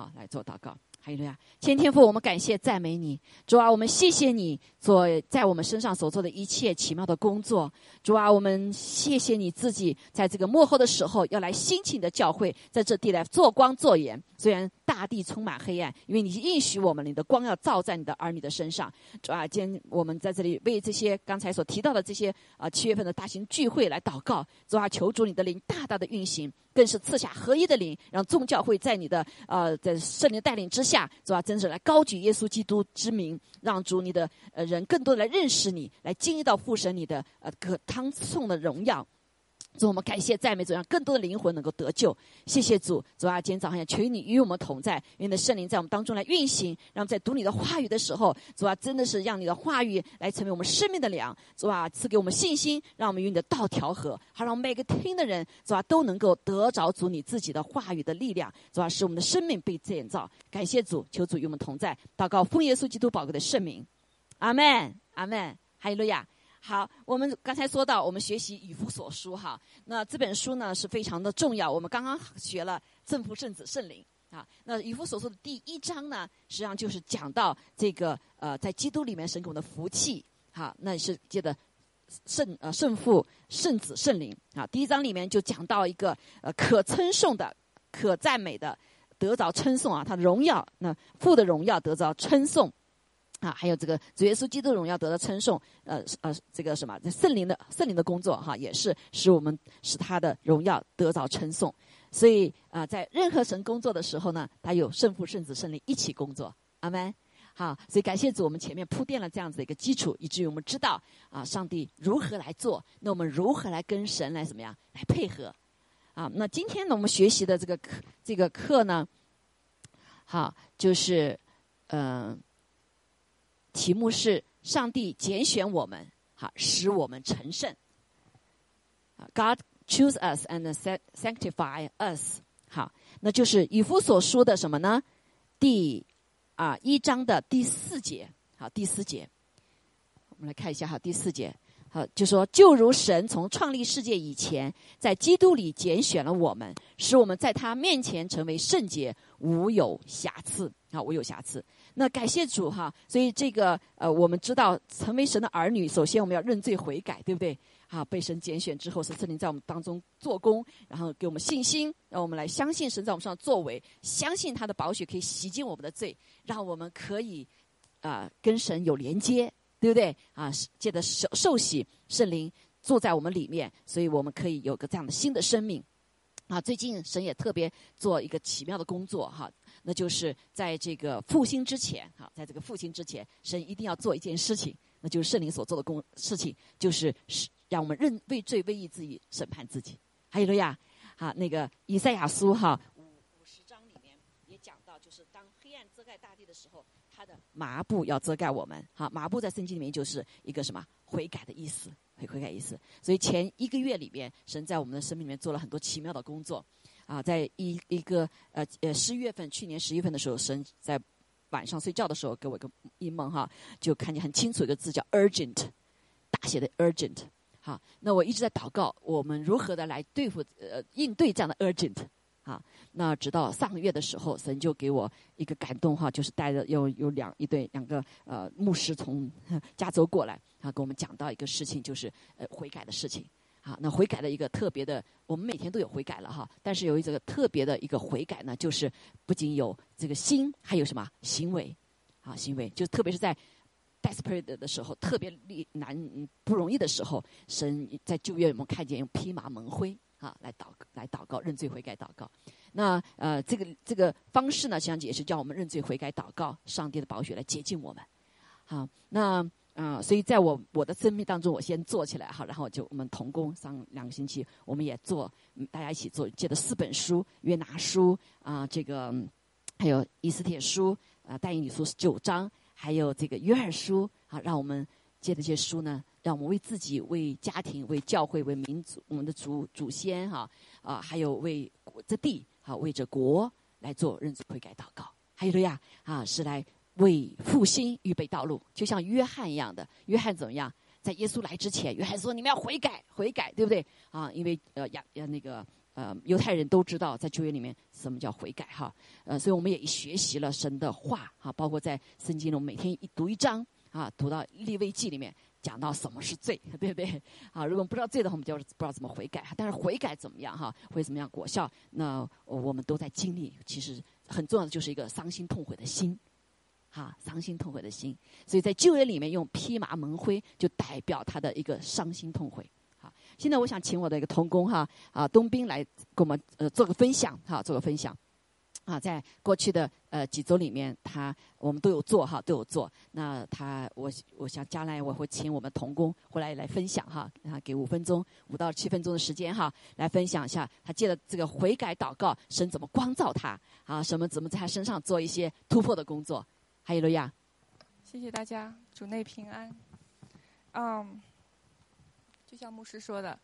好来做祷告。还有呀，天天父，我们感谢赞美你，主啊，我们谢谢你做在我们身上所做的一切奇妙的工作。主啊，我们谢谢你自己在这个幕后的时候要来辛勤的教会，在这地来做光做盐。虽然大地充满黑暗，因为你应许我们，你的光要照在你的儿女的身上。主啊，今天我们在这里为这些刚才所提到的这些啊七月份的大型聚会来祷告。主啊，求主你的灵大大的运行。更是赐下合一的灵，让众教会在你的呃在圣灵带领之下，是吧？真是来高举耶稣基督之名，让主你的呃人更多来认识你，来经历到父神你的呃可汤颂的荣耀。主，我们感谢赞美主，让更多的灵魂能够得救。谢谢主，主啊，今天早上也求你与我们同在，愿你的圣灵在我们当中来运行，让我们在读你的话语的时候，主啊，真的是让你的话语来成为我们生命的粮。主啊，赐给我们信心，让我们与你的道调和，好让每个听的人，主啊，都能够得着主你自己的话语的力量，主啊，使我们的生命被建造。感谢主，求主与我们同在，祷告奉耶稣基督宝贵的圣名，阿门，阿门，哈利路亚。好，我们刚才说到，我们学习以弗所书哈，那这本书呢是非常的重要。我们刚刚学了正父、圣子、圣灵啊，那以弗所书的第一章呢，实际上就是讲到这个呃，在基督里面神给我们的福气，哈，那是记得圣呃圣父、圣子、圣灵啊。第一章里面就讲到一个呃可称颂的、可赞美的，得着称颂啊，他的荣耀，那父的荣耀得着称颂。啊，还有这个主耶稣基督荣耀得到称颂，呃呃，这个什么圣灵的圣灵的工作哈，也是使我们使他的荣耀得到称颂。所以啊，在任何神工作的时候呢，他有圣父、圣子、圣灵一起工作。阿门。好，所以感谢主，我们前面铺垫了这样子的一个基础，以至于我们知道啊，上帝如何来做，那我们如何来跟神来怎么样来配合？啊，那今天呢，我们学习的这个课这个课呢，好，就是嗯。题目是上帝拣选我们，好使我们成圣。God choose us and sanctify us。好，那就是以弗所说的什么呢？第啊一章的第四节。好，第四节，我们来看一下哈。第四节，好，就说就如神从创立世界以前，在基督里拣选了我们，使我们在他面前成为圣洁，无有瑕疵。好，无有瑕疵。那感谢主哈，所以这个呃，我们知道成为神的儿女，首先我们要认罪悔改，对不对？啊，被神拣选之后，是圣灵在我们当中做工，然后给我们信心，让我们来相信神在我们身上作为，相信他的宝血可以洗净我们的罪，让我们可以啊跟神有连接，对不对？啊，借着受受洗，圣灵住在我们里面，所以我们可以有个这样的新的生命。啊，最近神也特别做一个奇妙的工作哈。那就是在这个复兴之前，哈，在这个复兴之前，神一定要做一件事情，那就是圣灵所做的工事情，就是是让我们认为罪、为义自己审判自己。还有了呀，好，那个以赛亚书哈五五十章里面也讲到，就是当黑暗遮盖大地的时候，他的麻布要遮盖我们。哈，麻布在圣经里面就是一个什么悔改的意思，悔悔改意思。所以前一个月里面，神在我们的生命里面做了很多奇妙的工作。啊，在一一个呃呃十一月份，去年十月份的时候，神在晚上睡觉的时候给我一个一梦哈，就看见很清楚一个字叫 urgent，大写的 urgent。好，那我一直在祷告，我们如何的来对付呃应对这样的 urgent。好，那直到上个月的时候，神就给我一个感动哈，就是带着有有两一对两个呃牧师从加州过来，啊，给我们讲到一个事情，就是呃悔改的事情。啊，那悔改的一个特别的，我们每天都有悔改了哈。但是有一个特别的一个悔改呢，就是不仅有这个心，还有什么行为？啊，行为就特别是在 desperate 的时候，特别难不容易的时候，神在旧约我们看见用披麻蒙灰啊来祷来祷告认罪悔改祷告。那呃这个这个方式呢，实际上也是叫我们认罪悔改祷告，上帝的宝血来洁净我们。好，那。嗯，所以在我我的生命当中，我先做起来哈，然后就我们同工上两个星期，我们也做，大家一起做，借的四本书，约拿书啊，这个还有以斯帖书啊，但以理书九章，还有这个约尔书啊，让我们借的这些书呢，让我们为自己、为家庭、为教会、为民族、我们的祖祖先哈啊，还有为这地哈，为这国来做认罪悔改祷告，还有了呀啊，是来。为复兴预备道路，就像约翰一样的。约翰怎么样？在耶稣来之前，约翰说：“你们要悔改，悔改，对不对？”啊，因为呃亚呃那个呃，犹太人都知道在旧约里面什么叫悔改哈，呃，所以我们也学习了神的话哈，包括在圣经中，每天一读一章啊，读到立位记里面讲到什么是罪，对不对？啊，如果不知道罪的话，我们就是不知道怎么悔改。但是悔改怎么样哈，会怎么样果效？那我们都在经历。其实很重要的就是一个伤心痛悔的心。哈，伤心痛悔的心，所以在旧约里面用披麻蒙灰，就代表他的一个伤心痛悔。好，现在我想请我的一个同工哈啊东兵来给我们呃做个分享哈，做个分享。啊，在过去的呃几周里面，他我们都有做哈，都有做。那他我我想将来我会请我们童工回来来分享哈，啊给五分钟五到七分钟的时间哈，来分享一下他借着这个悔改祷告，神怎么光照他啊，什么怎么在他身上做一些突破的工作。哈利路亚！谢谢大家，主内平安。嗯，就像牧师说的，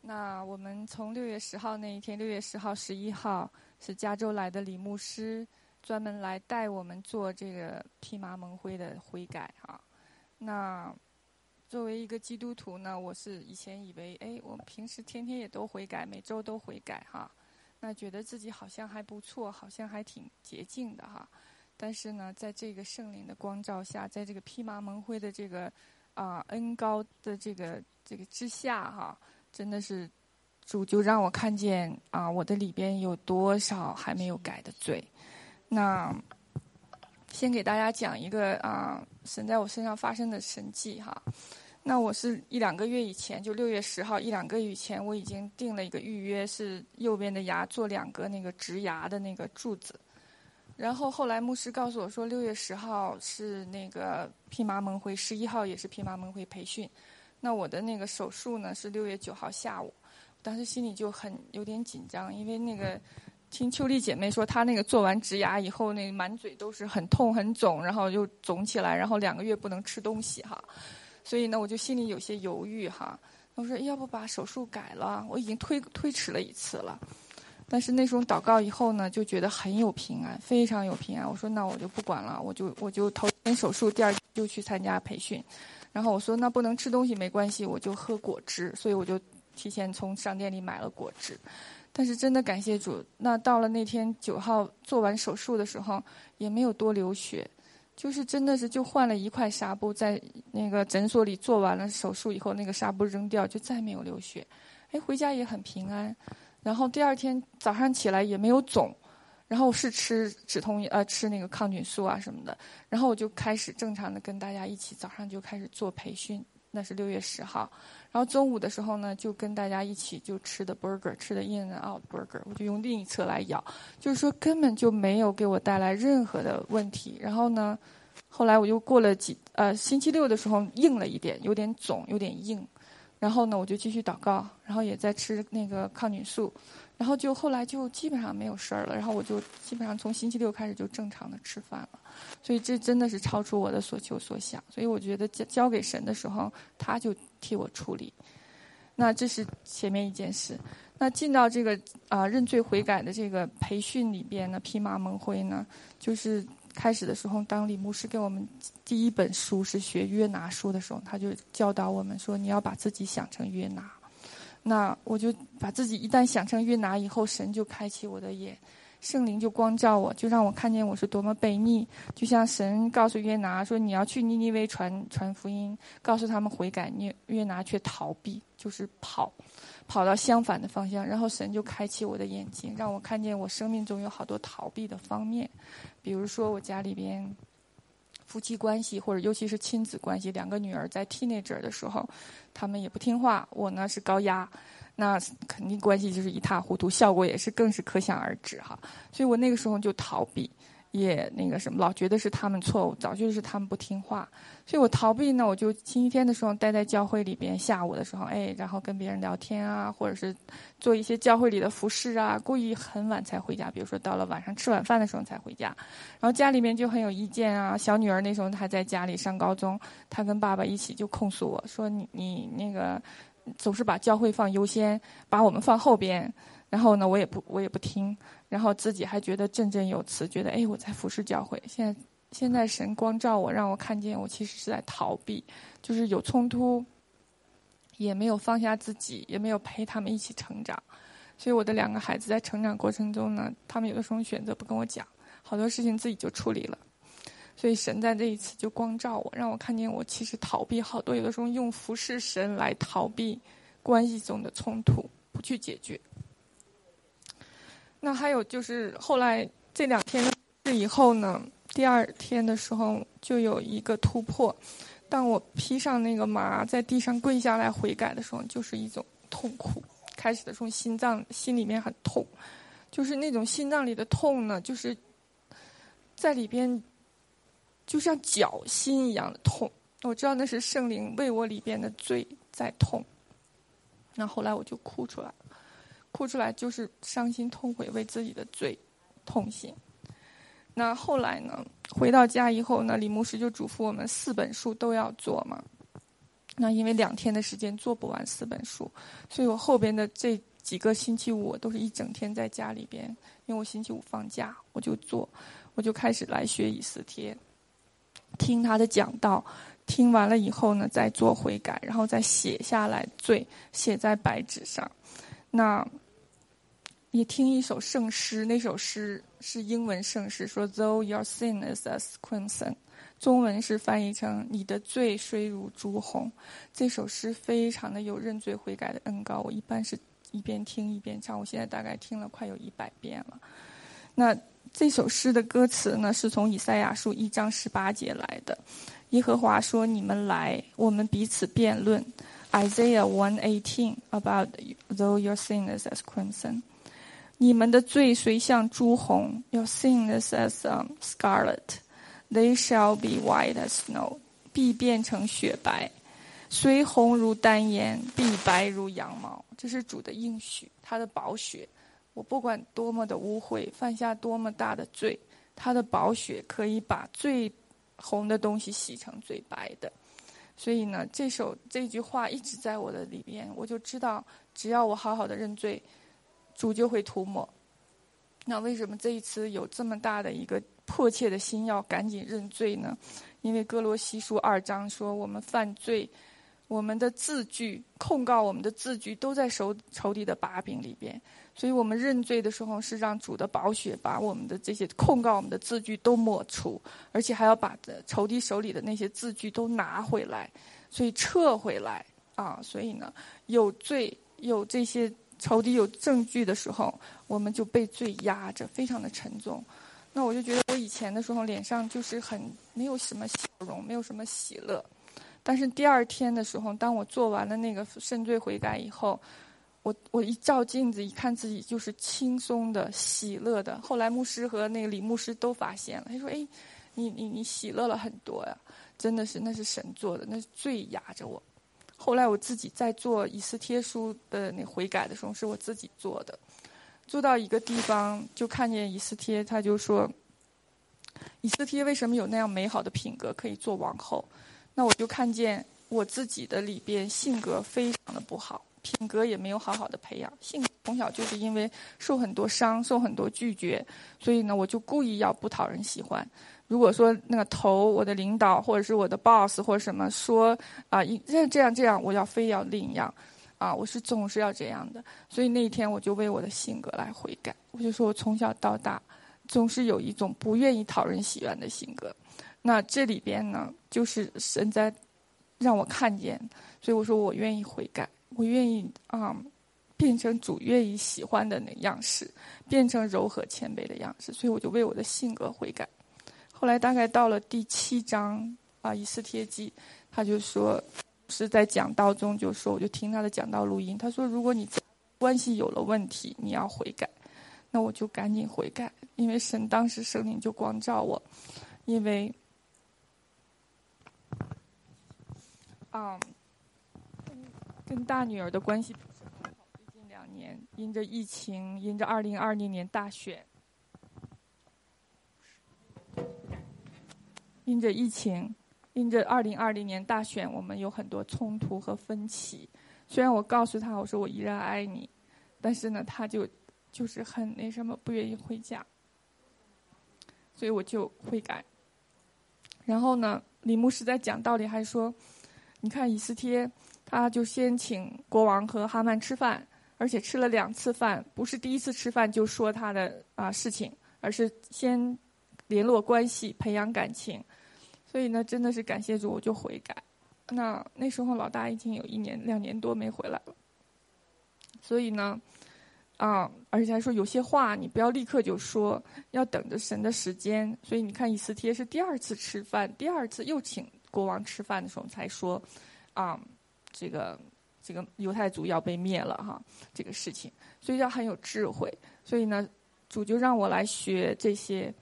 那我们从六月十号那一天，六月十号、十一号是加州来的李牧师，专门来带我们做这个披麻蒙灰的悔改哈。那作为一个基督徒呢，我是以前以为，哎，我平时天天也都悔改，每周都悔改哈，那觉得自己好像还不错，好像还挺洁净的哈。但是呢，在这个圣灵的光照下，在这个披麻蒙灰的这个啊恩高的这个这个之下哈，真的是主就让我看见啊我的里边有多少还没有改的罪。那先给大家讲一个啊神在我身上发生的神迹哈。那我是一两个月以前，就六月十号一两个月以前，我已经定了一个预约，是右边的牙做两个那个植牙的那个柱子。然后后来牧师告诉我说，六月十号是那个披麻蒙灰，十一号也是披麻蒙灰培训。那我的那个手术呢是六月九号下午，当时心里就很有点紧张，因为那个听秋丽姐妹说，她那个做完植牙以后，那满嘴都是很痛很肿，然后又肿起来，然后两个月不能吃东西哈。所以呢，我就心里有些犹豫哈。我说要不把手术改了？我已经推推迟了一次了。但是那时候祷告以后呢，就觉得很有平安，非常有平安。我说那我就不管了，我就我就头天手术，第二天就去参加培训。然后我说那不能吃东西没关系，我就喝果汁。所以我就提前从商店里买了果汁。但是真的感谢主，那到了那天九号做完手术的时候，也没有多流血，就是真的是就换了一块纱布，在那个诊所里做完了手术以后，那个纱布扔掉，就再没有流血。哎，回家也很平安。然后第二天早上起来也没有肿，然后是吃止痛呃吃那个抗菌素啊什么的，然后我就开始正常的跟大家一起早上就开始做培训，那是六月十号，然后中午的时候呢就跟大家一起就吃的 burger 吃的 in and out burger，我就用另一侧来咬，就是说根本就没有给我带来任何的问题。然后呢，后来我又过了几呃星期六的时候硬了一点，有点肿，有点硬。然后呢，我就继续祷告，然后也在吃那个抗菌素，然后就后来就基本上没有事儿了。然后我就基本上从星期六开始就正常的吃饭了。所以这真的是超出我的所求所想。所以我觉得交交给神的时候，他就替我处理。那这是前面一件事。那进到这个啊认罪悔改的这个培训里边呢，披麻蒙灰呢，就是。开始的时候，当李牧师给我们第一本书是学约拿书的时候，他就教导我们说：“你要把自己想成约拿。”那我就把自己一旦想成约拿以后，神就开启我的眼，圣灵就光照我，就让我看见我是多么悖逆。就像神告诉约拿说：“你要去尼尼微传传福音，告诉他们悔改。”约约拿却逃避，就是跑。跑到相反的方向，然后神就开启我的眼睛，让我看见我生命中有好多逃避的方面，比如说我家里边夫妻关系，或者尤其是亲子关系，两个女儿在 teenager 的时候，他们也不听话，我呢是高压，那肯定关系就是一塌糊涂，效果也是更是可想而知哈，所以我那个时候就逃避。也那个什么，老觉得是他们错误，早就是他们不听话，所以我逃避呢。我就星期天的时候待在教会里边，下午的时候，哎，然后跟别人聊天啊，或者是做一些教会里的服饰啊，故意很晚才回家，比如说到了晚上吃晚饭的时候才回家。然后家里面就很有意见啊，小女儿那时候还在家里上高中，她跟爸爸一起就控诉我说：“你你那个总是把教会放优先，把我们放后边。”然后呢，我也不我也不听。然后自己还觉得振振有词，觉得哎，我在服侍教会。现在现在神光照我，让我看见我其实是在逃避，就是有冲突，也没有放下自己，也没有陪他们一起成长。所以我的两个孩子在成长过程中呢，他们有的时候选择不跟我讲，好多事情自己就处理了。所以神在这一次就光照我，让我看见我其实逃避好多，有的时候用服侍神来逃避关系中的冲突，不去解决。那还有就是后来这两天的以后呢，第二天的时候就有一个突破。当我披上那个麻，在地上跪下来悔改的时候，就是一种痛苦。开始的时候，心脏心里面很痛，就是那种心脏里的痛呢，就是在里边就像绞心一样的痛。我知道那是圣灵为我里边的罪在痛。那后来我就哭出来了，哭出来就是伤心痛悔，为自己的罪痛心。那后来呢？回到家以后呢，李牧师就嘱咐我们四本书都要做嘛。那因为两天的时间做不完四本书，所以我后边的这几个星期五我都是一整天在家里边，因为我星期五放假，我就做，我就开始来学以斯帖，听他的讲道，听完了以后呢，再做悔改，然后再写下来罪，写在白纸上。那。你听一首圣诗，那首诗是英文圣诗，说 “Though your sin is as crimson”，中文是翻译成“你的罪虽如朱红”。这首诗非常的有认罪悔改的恩高，我一般是一边听一边唱，我现在大概听了快有一百遍了。那这首诗的歌词呢，是从以赛亚书一章十八节来的。耶和华说：“你们来，我们彼此辩论。” Isaiah one eighteen about though your sin is as crimson。你们的罪虽像朱红，Your sin is as scarlet; they shall be white as snow，必变成雪白；虽红如丹颜，必白如羊毛。这是主的应许，他的宝血。我不管多么的污秽，犯下多么大的罪，他的宝血可以把最红的东西洗成最白的。所以呢，这首这句话一直在我的里边，我就知道，只要我好好的认罪。主就会涂抹。那为什么这一次有这么大的一个迫切的心要赶紧认罪呢？因为哥罗西书二章说，我们犯罪，我们的字句控告我们的字句都在仇仇敌的把柄里边，所以我们认罪的时候是让主的宝血把我们的这些控告我们的字句都抹除，而且还要把仇敌手里的那些字句都拿回来，所以撤回来啊！所以呢，有罪有这些。仇敌有证据的时候，我们就被罪压着，非常的沉重。那我就觉得，我以前的时候脸上就是很没有什么笑容，没有什么喜乐。但是第二天的时候，当我做完了那个深罪悔改以后，我我一照镜子，一看自己就是轻松的、喜乐的。后来牧师和那个李牧师都发现了，他说：“哎，你你你喜乐了很多呀，真的是那是神做的，那是罪压着我。”后来我自己在做以斯帖书的那悔改的时候，是我自己做的。做到一个地方，就看见以斯帖，他就说：“以斯帖为什么有那样美好的品格，可以做王后？”那我就看见我自己的里边性格非常的不好，品格也没有好好的培养。性格从小就是因为受很多伤，受很多拒绝，所以呢，我就故意要不讨人喜欢。如果说那个头，我的领导或者是我的 boss 或者什么说啊，这这样这样，我要非要另样，啊，我是总是要这样的。所以那一天我就为我的性格来悔改，我就说我从小到大总是有一种不愿意讨人喜欢的性格。那这里边呢，就是神在让我看见，所以我说我愿意悔改，我愿意啊，变成主愿意喜欢的那样式，变成柔和谦卑的样式。所以我就为我的性格悔改。后来大概到了第七章啊，以斯帖记，他就说是在讲道中就说，我就听他的讲道录音。他说，如果你关系有了问题，你要悔改，那我就赶紧悔改，因为神当时圣灵就光照我，因为啊，跟大女儿的关系不是很好，最近两年因着疫情，因着二零二零年大选。因着疫情，因着二零二零年大选，我们有很多冲突和分歧。虽然我告诉他我说我依然爱你，但是呢，他就就是很那什么，不愿意回家，所以我就悔改。然后呢，李牧师在讲道理，还说，你看以斯帖，他就先请国王和哈曼吃饭，而且吃了两次饭，不是第一次吃饭就说他的啊事情，而是先联络关系、培养感情。所以呢，真的是感谢主，我就悔改。那那时候老大已经有一年、两年多没回来了。所以呢，啊，而且还说有些话你不要立刻就说，要等着神的时间。所以你看，以斯帖是第二次吃饭，第二次又请国王吃饭的时候才说，啊，这个。这个犹太族要被灭了哈，这个事情，所以要很有智慧。所以呢，主就让我来学这些。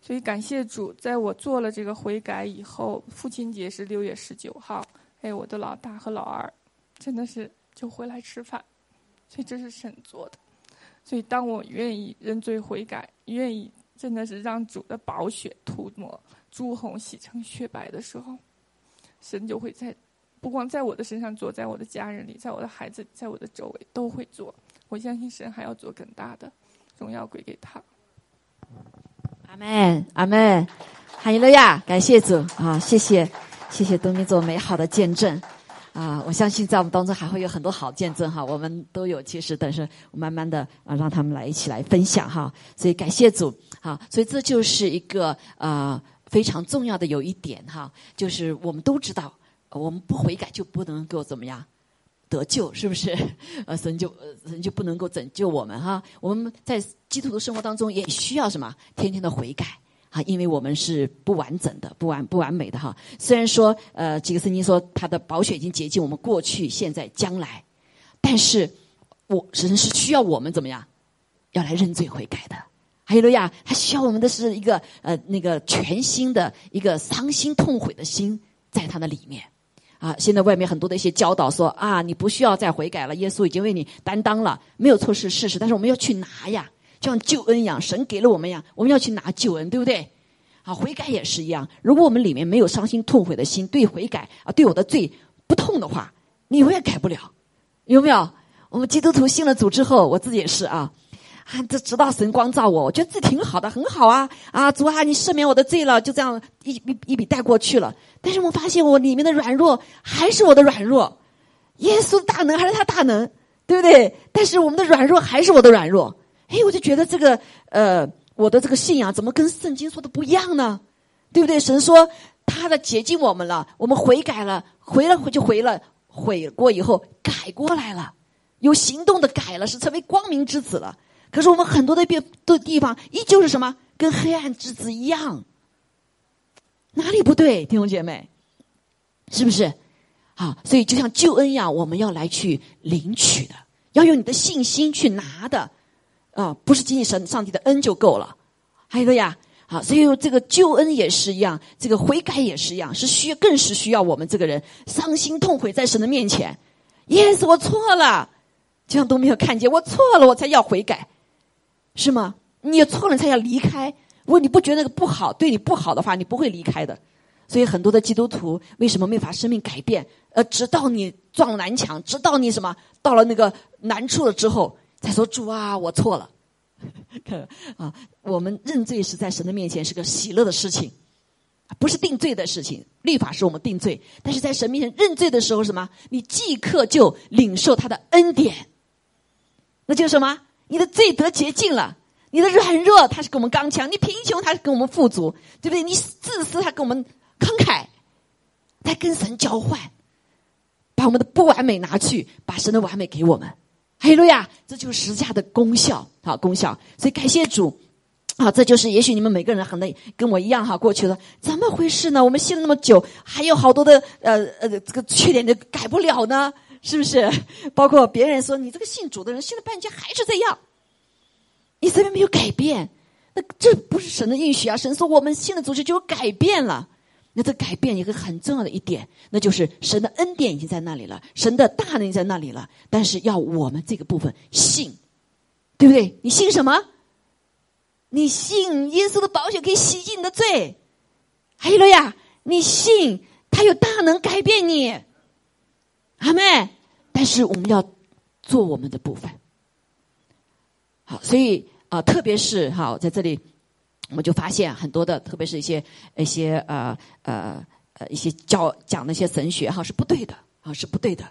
所以感谢主，在我做了这个悔改以后，父亲节是六月十九号，哎，我的老大和老二真的是就回来吃饭。所以这是神做的。所以当我愿意认罪悔改，愿意真的是让主的宝血涂抹朱红洗成雪白的时候，神就会在。不光在我的身上做，在我的家人里，在我的孩子，在我的周围都会做。我相信神还要做更大的荣耀归给他。阿门，阿门，哈利路亚！感谢主啊，谢谢，谢谢东明做美好的见证啊！我相信在我们当中还会有很多好见证哈，我们都有。其实，但是慢慢的啊，让他们来一起来分享哈。所以感谢主啊！所以这就是一个啊非常重要的有一点哈，就是我们都知道。我们不悔改就不能够怎么样得救，是不是？呃，神就神就不能够拯救我们哈。我们在基督徒生活当中也需要什么？天天的悔改啊，因为我们是不完整的、不完不完美的哈。虽然说呃，几个圣经说他的宝血已经洁净我们过去、现在、将来，但是我神是需要我们怎么样？要来认罪悔改的。还有路亚，他需要我们的是一个呃那个全新的一个伤心痛悔的心在他的里面。啊，现在外面很多的一些教导说啊，你不需要再悔改了，耶稣已经为你担当了，没有错是事实。但是我们要去拿呀，就像救恩一样，神给了我们呀，我们要去拿救恩，对不对？啊，悔改也是一样。如果我们里面没有伤心痛悔的心，对悔改啊，对我的罪不痛的话，你永远改不了，有没有？我们基督徒信了主之后，我自己也是啊。啊，这直到神光照我，我觉得这挺好的，很好啊！啊，主啊，你赦免我的罪了，就这样一一一笔带过去了。但是我发现我里面的软弱还是我的软弱，耶稣大能还是他大能，对不对？但是我们的软弱还是我的软弱。哎，我就觉得这个呃，我的这个信仰怎么跟圣经说的不一样呢？对不对？神说他的洁净我们了，我们悔改了，回了回就回了，悔过以后改过来了，有行动的改了，是成为光明之子了。可是我们很多的变的地方依旧是什么？跟黑暗之子一样，哪里不对？弟兄姐妹，是不是？好，所以就像救恩一样，我们要来去领取的，要用你的信心去拿的，啊，不是仅仅神上帝的恩就够了。还有一个呀，好，所以这个救恩也是一样，这个悔改也是一样，是需更是需要我们这个人伤心痛悔在神的面前。Yes，我错了，就像都没有看见，我错了，我才要悔改。是吗？你错了才要离开。如果你不觉得那个不好，对你不好的话，你不会离开的。所以很多的基督徒为什么没法生命改变？呃，直到你撞南墙，直到你什么到了那个难处了之后，才说主啊，我错了。啊，我们认罪是在神的面前是个喜乐的事情，不是定罪的事情。律法是我们定罪，但是在神面前认罪的时候，什么？你即刻就领受他的恩典，那就是什么？你的罪得洁净了，你的软弱他是给我们刚强，你贫穷他是给我们富足，对不对？你自私他给我们慷慨，在跟神交换，把我们的不完美拿去，把神的完美给我们。哎路亚，这就是十架的功效，好功效。所以感谢主，啊，这就是也许你们每个人很累，跟我一样哈，过去了，怎么回事呢？我们信了那么久，还有好多的呃呃这个缺点都改不了呢。是不是？包括别人说你这个信主的人信了半天还是这样，你这边没有改变，那这不是神的应许啊！神说我们信了主就有改变了，那这改变一个很重要的一点，那就是神的恩典已经在那里了，神的大能在那里了，但是要我们这个部分信，对不对？你信什么？你信耶稣的宝血可以洗净你的罪，还有了呀，你信他有大能改变你。阿妹，但是我们要做我们的部分。好，所以啊，特别是哈，在这里，我们就发现很多的，特别是一些一些呃呃呃一些教讲那些神学哈是不对的啊，是不对的。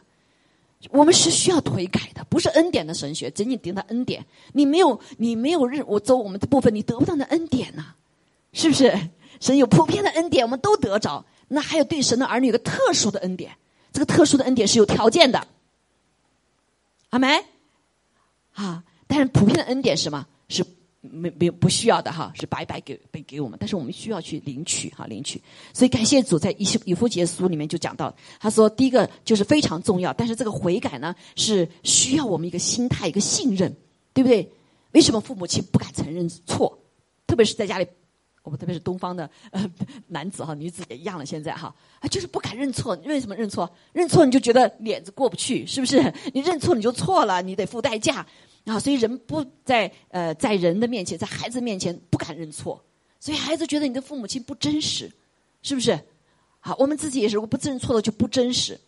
我们是需要悔改的，不是恩典的神学，仅仅得到恩典。你没有，你没有认我走我们的部分，你得不到那恩典呐，是不是？神有普遍的恩典，我们都得着。那还有对神的儿女有个特殊的恩典，这个特殊的恩典是有条件的。阿梅，啊，但是普遍的恩典是什么？是。没没不需要的哈，是白白给被给我们，但是我们需要去领取哈，领取。所以感谢主，在以以弗杰书里面就讲到，他说第一个就是非常重要，但是这个悔改呢是需要我们一个心态，一个信任，对不对？为什么父母亲不敢承认错？特别是在家里，我们特别是东方的呃男子哈，女子也一样了，现在哈啊就是不敢认错。为什么认错？认错你就觉得脸子过不去，是不是？你认错你就错了，你得付代价。啊，所以人不在呃，在人的面前，在孩子面前不敢认错，所以孩子觉得你的父母亲不真实，是不是？好，我们自己也是，如果不认错的就不真实。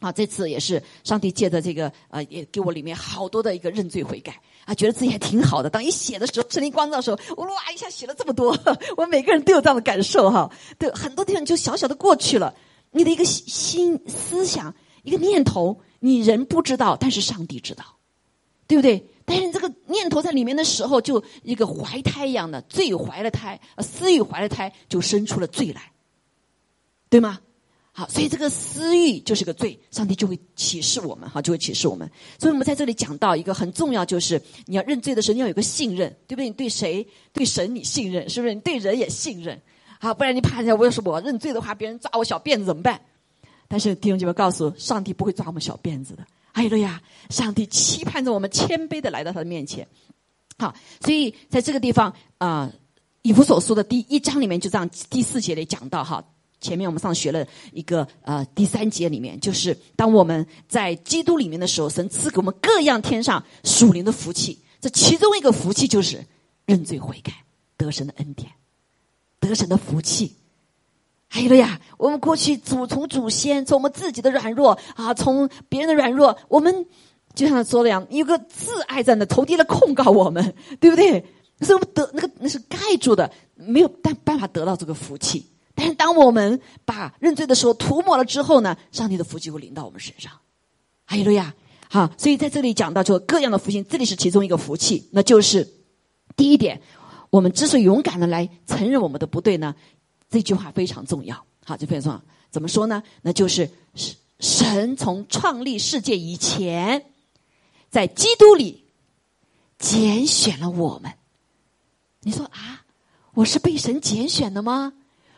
啊，这次也是上帝借着这个呃，也给我里面好多的一个认罪悔改啊，觉得自己还挺好的。当一写的时候，圣灵光照的时候，我哇一下写了这么多，我每个人都有这样的感受哈。对，很多地方就小小的过去了，你的一个心思想一个念头，你人不知道，但是上帝知道，对不对？但是你这个念头在里面的时候，就一个怀胎一样的罪怀了胎，呃，私欲怀了胎，就生出了罪来，对吗？好，所以这个私欲就是个罪，上帝就会启示我们，哈，就会启示我们。所以我们在这里讲到一个很重要，就是你要认罪的时候，你要有个信任，对不对？你对谁？对神你信任，是不是？你对人也信任，好，不然你怕人家我要是我认罪的话，别人抓我小辫子怎么办？但是弟兄姐妹告诉上帝不会抓我们小辫子的。哎呀，上帝期盼着我们谦卑的来到他的面前。好，所以在这个地方啊，以弗所书的第一章里面就这样第四节里讲到哈。前面我们上学了一个呃第三节里面，就是当我们在基督里面的时候，神赐给我们各样天上属灵的福气。这其中一个福气就是认罪悔改，得神的恩典，得神的福气。还有了呀，我们过去祖从祖先，从我们自己的软弱啊，从别人的软弱，我们就像他说的样，有个自爱在那，投递了控告我们，对不对？所以我们得那个那是盖住的，没有办办法得到这个福气。但是当我们把认罪的时候涂抹了之后呢，上帝的福气会临到我们身上。还有了呀，好，所以在这里讲到就各样的福气，这里是其中一个福气，那就是第一点，我们之所以勇敢的来承认我们的不对呢。这句话非常重要，好，这非常重要。怎么说呢？那就是神从创立世界以前，在基督里拣选了我们。你说啊，我是被神拣选的吗？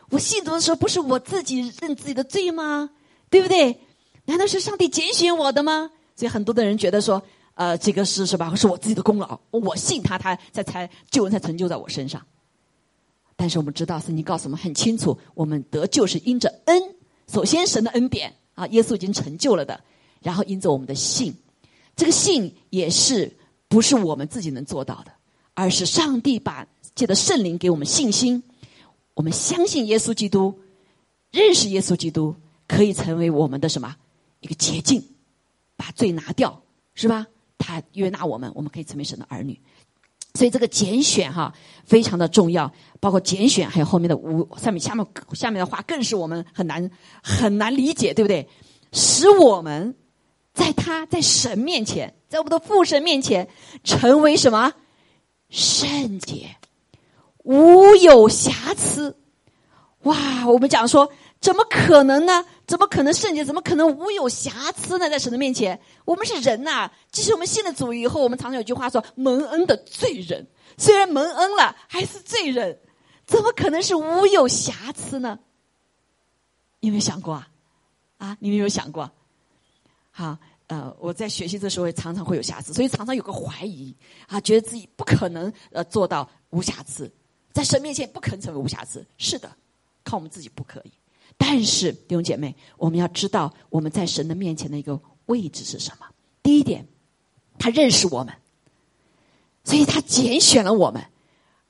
我信主的时候不是我自己认自己的罪吗？对不对？难道是上帝拣选我的吗？所以很多的人觉得说，呃，这个是是吧？是我自己的功劳，我信他，他才才救恩才成就在我身上。但是我们知道，圣经告诉我们很清楚，我们得救是因着恩。首先，神的恩典啊，耶稣已经成就了的。然后，因着我们的信，这个信也是不是我们自己能做到的，而是上帝把借的圣灵给我们信心。我们相信耶稣基督，认识耶稣基督，可以成为我们的什么一个捷径，把罪拿掉，是吧？他约纳我们，我们可以成为神的儿女。所以这个拣选哈非常的重要，包括拣选，还有后面的无上面下面下面的话，更是我们很难很难理解，对不对？使我们在他在神面前，在我们的父神面前，成为什么圣洁，无有瑕疵。哇，我们讲说。怎么可能呢？怎么可能圣洁？怎么可能无有瑕疵呢？在神的面前，我们是人呐。即使我们信了主以后，我们常常有句话说：“蒙恩的罪人，虽然蒙恩了，还是罪人，怎么可能是无有瑕疵呢？”有没有想过啊？啊，你有没有想过？好，呃，我在学习的时候也常常会有瑕疵，所以常常有个怀疑啊，觉得自己不可能呃做到无瑕疵，在神面前不可能成为无瑕疵。是的，靠我们自己不可以。但是弟兄姐妹，我们要知道我们在神的面前的一个位置是什么？第一点，他认识我们，所以他拣选了我们，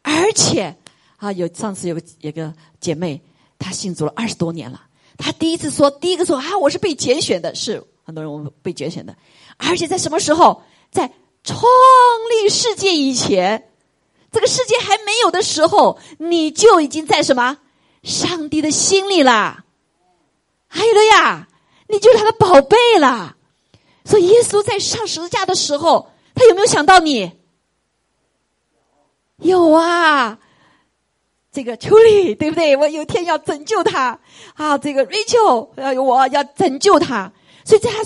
而且啊，有上次有个有个姐妹，她信主了二十多年了，她第一次说，第一个说啊，我是被拣选的，是很多人我们被拣选的，而且在什么时候，在创立世界以前，这个世界还没有的时候，你就已经在什么？上帝的心里啦，还有了呀，你就是他的宝贝啦。所以耶稣在上十字架的时候，他有没有想到你？有啊，这个秋丽对不对？我有天要拯救他啊！这个 Rachel，呃，我要拯救他。所以在他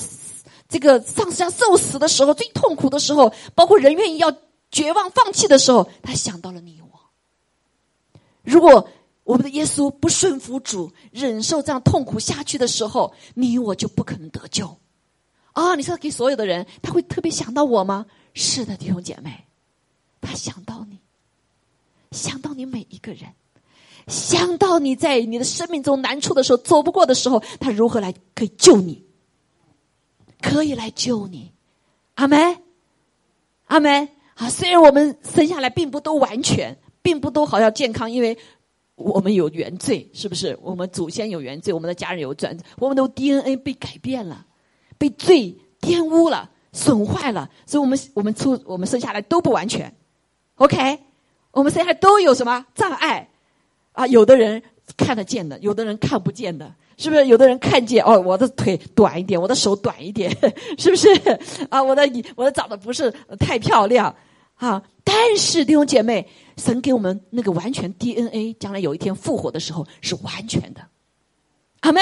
这个上十字架受死的时候，最痛苦的时候，包括人愿意要绝望放弃的时候，他想到了你我。如果我们的耶稣不顺服主，忍受这样痛苦下去的时候，你我就不可能得救。啊，你说给所有的人，他会特别想到我吗？是的，弟兄姐妹，他想到你，想到你每一个人，想到你在你的生命中难处的时候走不过的时候，他如何来可以救你，可以来救你。阿门，阿门。啊，虽然我们生下来并不都完全，并不都好像健康，因为。我们有原罪，是不是？我们祖先有原罪，我们的家人有转，我们的 DNA 被改变了，被罪玷污了，损坏了，所以我们我们出我们生下来都不完全。OK，我们生下来都有什么障碍啊？有的人看得见的，有的人看不见的，是不是？有的人看见哦，我的腿短一点，我的手短一点，是不是？啊，我的我的长得不是太漂亮啊。但是弟兄姐妹。神给我们那个完全 DNA，将来有一天复活的时候是完全的。阿妹，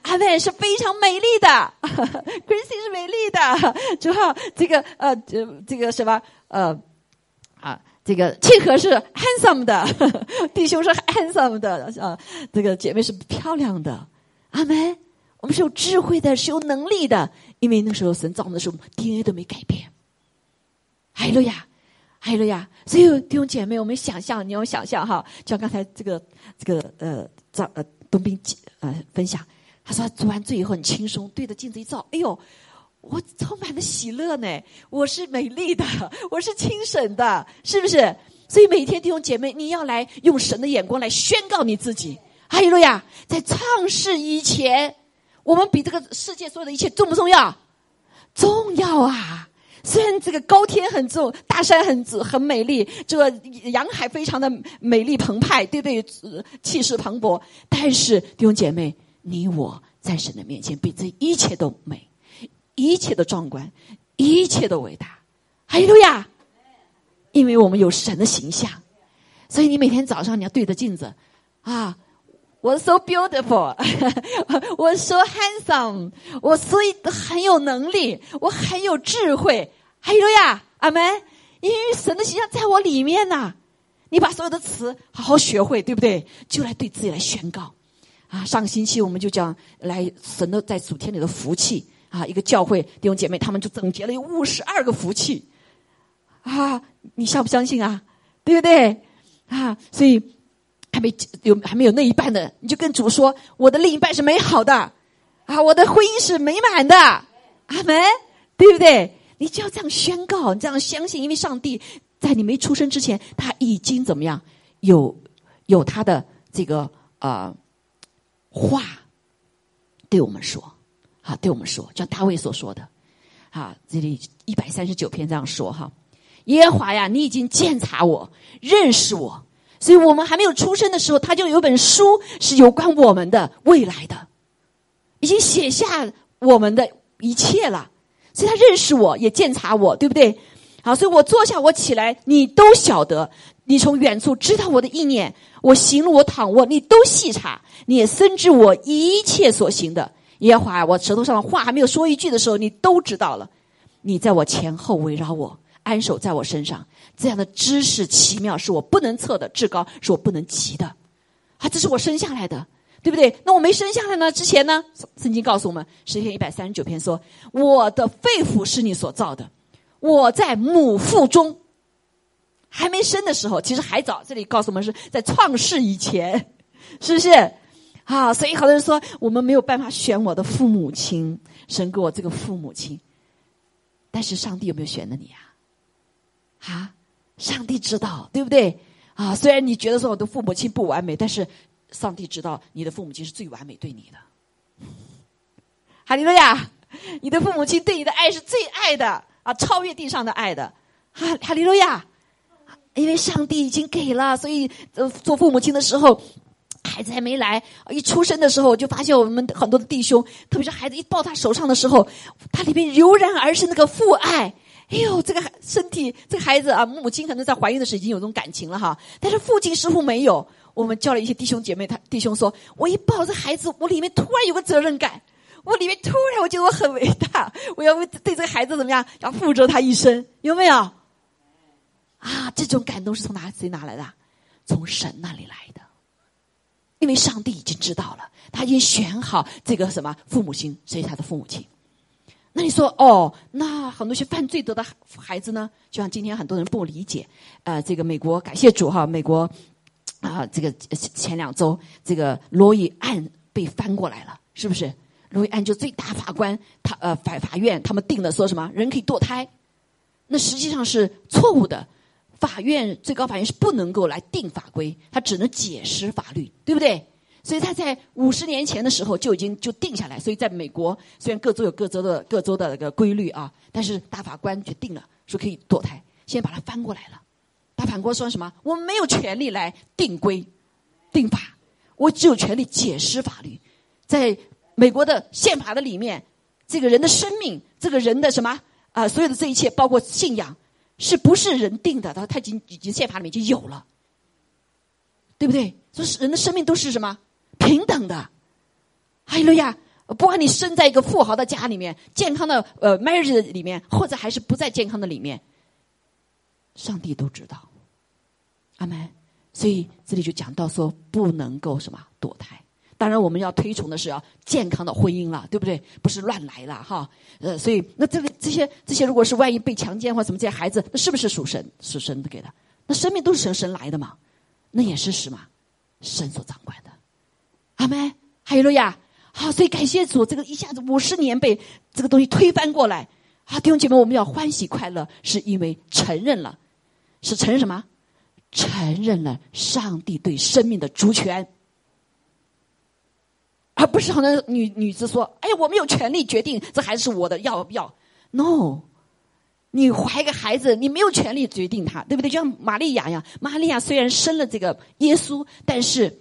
阿妹是非常美丽的，Gracie 是美丽的，主要这个呃，这这个什么呃啊，这个契合是 handsome 的，弟兄是 handsome 的啊，这个姐妹是漂亮的。阿门，我们是有智慧的，是有能力的，因为那时候神造我们的时候 DNA 都没改变。哈利路亚。还有呀，所以弟兄姐妹，我们想象，你要想象哈，就像刚才这个这个呃，张呃东兵呃分享，他说做完罪以后很轻松，对着镜子一照，哎呦，我充满了喜乐呢，我是美丽的，我是清神的，是不是？所以每天弟兄姐妹，你要来用神的眼光来宣告你自己。哈利路亚，在创世以前，我们比这个世界所有的一切重不重要？重要啊！虽然这个高天很重，大山很很美丽，这个洋海非常的美丽澎湃，对不对？气势磅礴。但是弟兄姐妹，你我在神的面前，比这一切都美，一切的壮观，一切的伟大。哈利路亚！因为我们有神的形象，所以你每天早上你要对着镜子啊，我 so beautiful，我 so handsome，我所以很有能力，我很有智慧。还有呀，阿门！因为神的形象在我里面呐。你把所有的词好好学会，对不对？就来对自己来宣告。啊，上个星期我们就讲来神的在主天里的福气啊，一个教会弟兄姐妹他们就总结了有五十二个福气。啊，你相不相信啊？对不对？啊，所以还没有还没有那一半的，你就跟主说：我的另一半是美好的，啊，我的婚姻是美满的。阿门，对不对？你就要这样宣告，你这样相信，因为上帝在你没出生之前，他已经怎么样？有有他的这个呃话对我们说，啊对我们说，像大卫所说的，啊，这里一百三十九篇这样说哈，耶和华呀，你已经鉴察我，认识我，所以我们还没有出生的时候，他就有本书是有关我们的未来的，已经写下我们的一切了。所以他认识我，也鉴察我，对不对？好，所以我坐下，我起来，你都晓得。你从远处知道我的意念，我行路，我躺卧，你都细察，你也深知我一切所行的。耶和华，我舌头上的话还没有说一句的时候，你都知道了。你在我前后围绕我，安守在我身上，这样的知识奇妙，是我不能测的，至高是我不能及的。啊，这是我生下来的。对不对？那我没生下来呢？之前呢？圣经告诉我们，诗篇一百三十九篇说：“我的肺腑是你所造的，我在母腹中还没生的时候，其实还早。这里告诉我们是在创世以前，是不是？啊，所以好多人说我们没有办法选我的父母亲，神给我这个父母亲，但是上帝有没有选的你啊？啊，上帝知道，对不对？啊，虽然你觉得说我的父母亲不完美，但是。上帝知道你的父母亲是最完美对你的，哈利路亚！你的父母亲对你的爱是最爱的啊，超越地上的爱的，哈哈利路亚！因为上帝已经给了，所以呃，做父母亲的时候孩子还没来，一出生的时候，就发现我们很多的弟兄，特别是孩子一抱他手上的时候，他里面油然而生那个父爱。哎呦，这个身体，这个孩子啊，母亲可能在怀孕的时候已经有这种感情了哈，但是父亲似乎没有。我们叫了一些弟兄姐妹，他弟兄说：“我一抱着孩子，我里面突然有个责任感，我里面突然我觉得我很伟大，我要为对这个孩子怎么样，要负责他一生，有没有？啊，这种感动是从哪谁拿来的？从神那里来的，因为上帝已经知道了，他已经选好这个什么父母亲，谁是他的父母亲。那你说哦，那很多些犯罪得的孩子呢？就像今天很多人不理解，呃，这个美国感谢主哈，美国。”啊，这个前两周，这个罗伊案被翻过来了，是不是？罗伊案就最大法官，他呃法法院他们定的说什么？人可以堕胎，那实际上是错误的。法院最高法院是不能够来定法规，他只能解释法律，对不对？所以他在五十年前的时候就已经就定下来。所以在美国，虽然各州有各州的各州的那个规律啊，但是大法官决定了说可以堕胎，先把它翻过来了。大法官说什么？我们没有权利来定规、定法，我只有权利解释法律。在美国的宪法的里面，这个人的生命，这个人的什么啊？所有的这一切，包括信仰，是不是人定的？他他已经已经宪法里面就有了，对不对？说是人的生命都是什么平等的？还有呀，不管你生在一个富豪的家里面，健康的呃 marriage 里面，或者还是不在健康的里面，上帝都知道。阿门。所以这里就讲到说，不能够什么堕胎。当然，我们要推崇的是要健康的婚姻了，对不对？不是乱来了哈。呃，所以那这个这些这些，如果是万一被强奸或什么这些孩子，那是不是属神？属神的给的？那生命都是神神来的嘛？那也是什么？神所掌管的。阿门。还有了呀。好，所以感谢主，这个一下子五十年被这个东西推翻过来。好，弟兄姐妹，我们要欢喜快乐，是因为承认了，是承认什么？承认了上帝对生命的主权，而不是好像女女子说：“哎，我没有权利决定这孩子是我的，要不要？”No，你怀个孩子，你没有权利决定他，对不对？就像玛利亚一样，玛利亚虽然生了这个耶稣，但是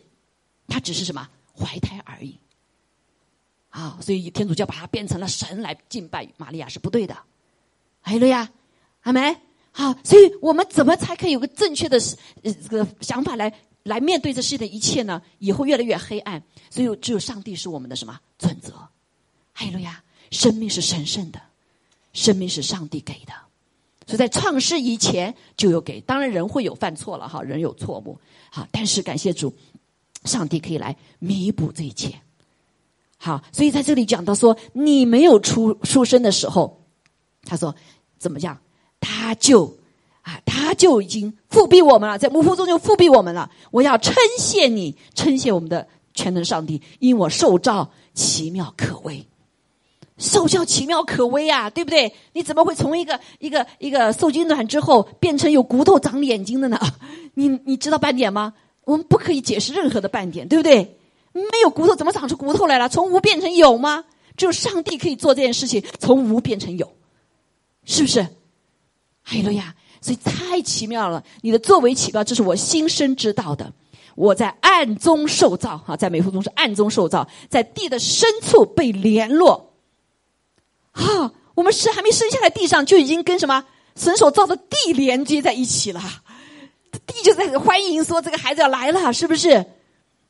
她只是什么怀胎而已。啊，所以天主教把她变成了神来敬拜玛利亚是不对的。还有了呀，还没。好，所以我们怎么才可以有个正确的呃这个想法来来面对这世界的一切呢？以后越来越黑暗，所以只有上帝是我们的什么准则？哈利路亚！生命是神圣的，生命是上帝给的，所以在创世以前就有给。当然人会有犯错了哈，人有错误，好，但是感谢主，上帝可以来弥补这一切。好，所以在这里讲到说，你没有出出生的时候，他说怎么样？他就啊，他就已经复辟我们了，在母腹中就复辟我们了。我要称谢你，称谢我们的全能上帝，因我受造奇妙可畏，受教奇妙可畏啊，对不对？你怎么会从一个一个一个受精卵之后变成有骨头长眼睛的呢？你你知道半点吗？我们不可以解释任何的半点，对不对？没有骨头怎么长出骨头来了？从无变成有吗？只有上帝可以做这件事情，从无变成有，是不是？哎路呀！所以太奇妙了，你的作为奇妙，这是我心生知道的。我在暗中受造，哈，在美腹中是暗中受造，在地的深处被联络。哈，我们是还没生下来，地上就已经跟什么神所造的地连接在一起了。地就在欢迎说这个孩子要来了，是不是？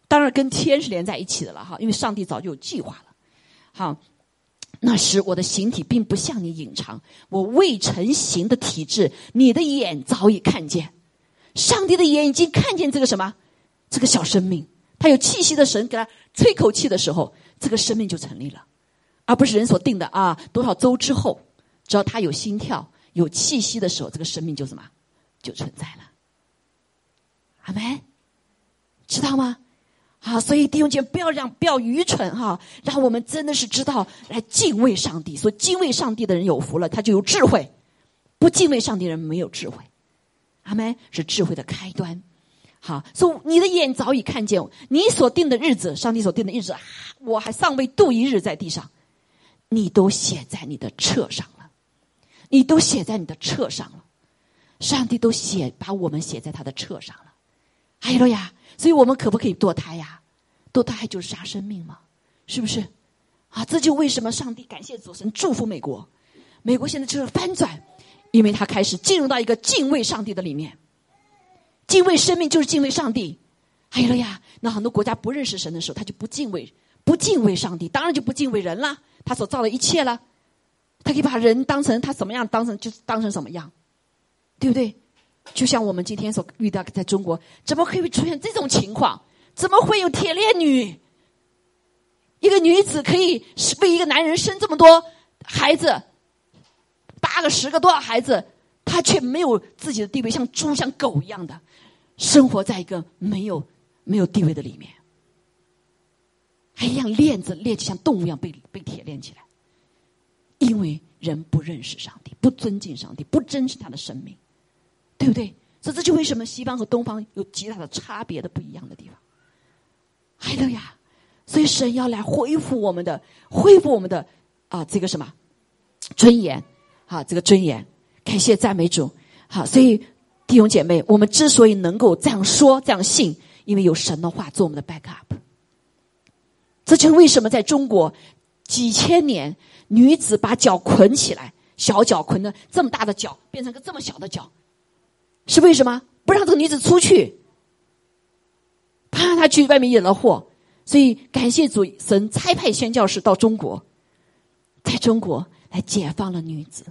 当然跟天是连在一起的了，哈，因为上帝早就有计划了。好。那时我的形体并不向你隐藏，我未成形的体质，你的眼早已看见。上帝的眼睛看见这个什么，这个小生命，他有气息的神给他吹口气的时候，这个生命就成立了，而不是人所定的啊。多少周之后，只要他有心跳、有气息的时候，这个生命就什么，就存在了。阿门，知道吗？好，所以弟兄姐妹不要让不要愚蠢哈，让我们真的是知道来敬畏上帝。所以敬畏上帝的人有福了，他就有智慧；不敬畏上帝人没有智慧。阿门，是智慧的开端。好，所以你的眼早已看见你所定的日子，上帝所定的日子，我还尚未度一日在地上，你都写在你的册上了，你都写在你的册上了，上帝都写把我们写在他的册上了。还有了呀。所以我们可不可以堕胎呀？堕胎还就是杀生命吗，是不是？啊，这就为什么上帝感谢主神祝福美国，美国现在就是翻转，因为他开始进入到一个敬畏上帝的里面，敬畏生命就是敬畏上帝。还有了呀，那很多国家不认识神的时候，他就不敬畏，不敬畏上帝，当然就不敬畏人了。他所造的一切了，他可以把人当成他什么样，当成就当成什么样，对不对？就像我们今天所遇到，在中国，怎么可以出现这种情况？怎么会有铁链女？一个女子可以为一个男人生这么多孩子，八个、十个多少孩子，她却没有自己的地位，像猪、像狗一样的生活在一个没有没有地位的里面，还一样链子链起像动物一样被被铁链起来，因为人不认识上帝，不尊敬上帝，不珍视他的生命。对不对？所以这就为什么西方和东方有极大的差别的不一样的地方。还有呀，所以神要来恢复我们的，恢复我们的啊，这个什么尊严啊，这个尊严。感谢赞美主。好，所以弟兄姐妹，我们之所以能够这样说、这样信，因为有神的话做我们的 backup。这就是为什么在中国几千年，女子把脚捆起来，小脚捆的这么大的脚，变成个这么小的脚。是为什么不让这个女子出去？怕她去外面引了祸，所以感谢主神差派宣教士到中国，在中国来解放了女子。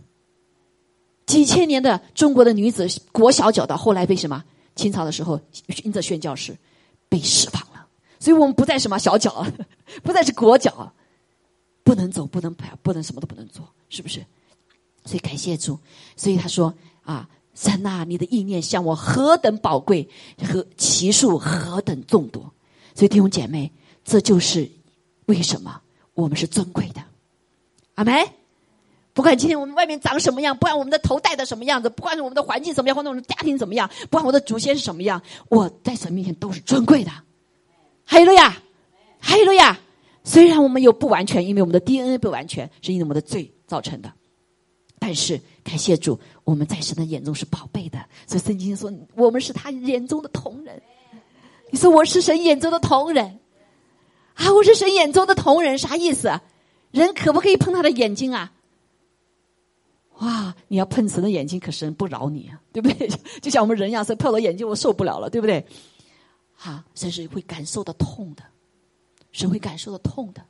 几千年的中国的女子裹小脚的，后来被什么？清朝的时候因着宣教士被释放了，所以我们不再什么小脚，不再是裹脚，不能走，不能跑，不能什么都不能做，是不是？所以感谢主，所以他说啊。神呐，你的意念向我何等宝贵，和其数何等众多，所以弟兄姐妹，这就是为什么我们是尊贵的。阿梅，不管今天我们外面长什么样，不管我们的头戴的什么样子，不管是我们的环境怎么样，或者我们的家庭怎么样，不管我的祖先是什么样，我在神面前都是尊贵的。还有了呀，还有了呀。虽然我们有不完全，因为我们的 DNA 不完全，是因为我们的罪造成的。但是感谢主，我们在神的眼中是宝贝的。所以圣经说，我们是他眼中的同人。你说我是神眼中的同人啊？我是神眼中的同人，啥意思？人可不可以碰他的眼睛啊？哇！你要碰神的眼睛，可神不饶你啊，对不对？就像我们人一样，是碰到眼睛我受不了了，对不对？哈，神是会感受到痛的，神会感受到痛的。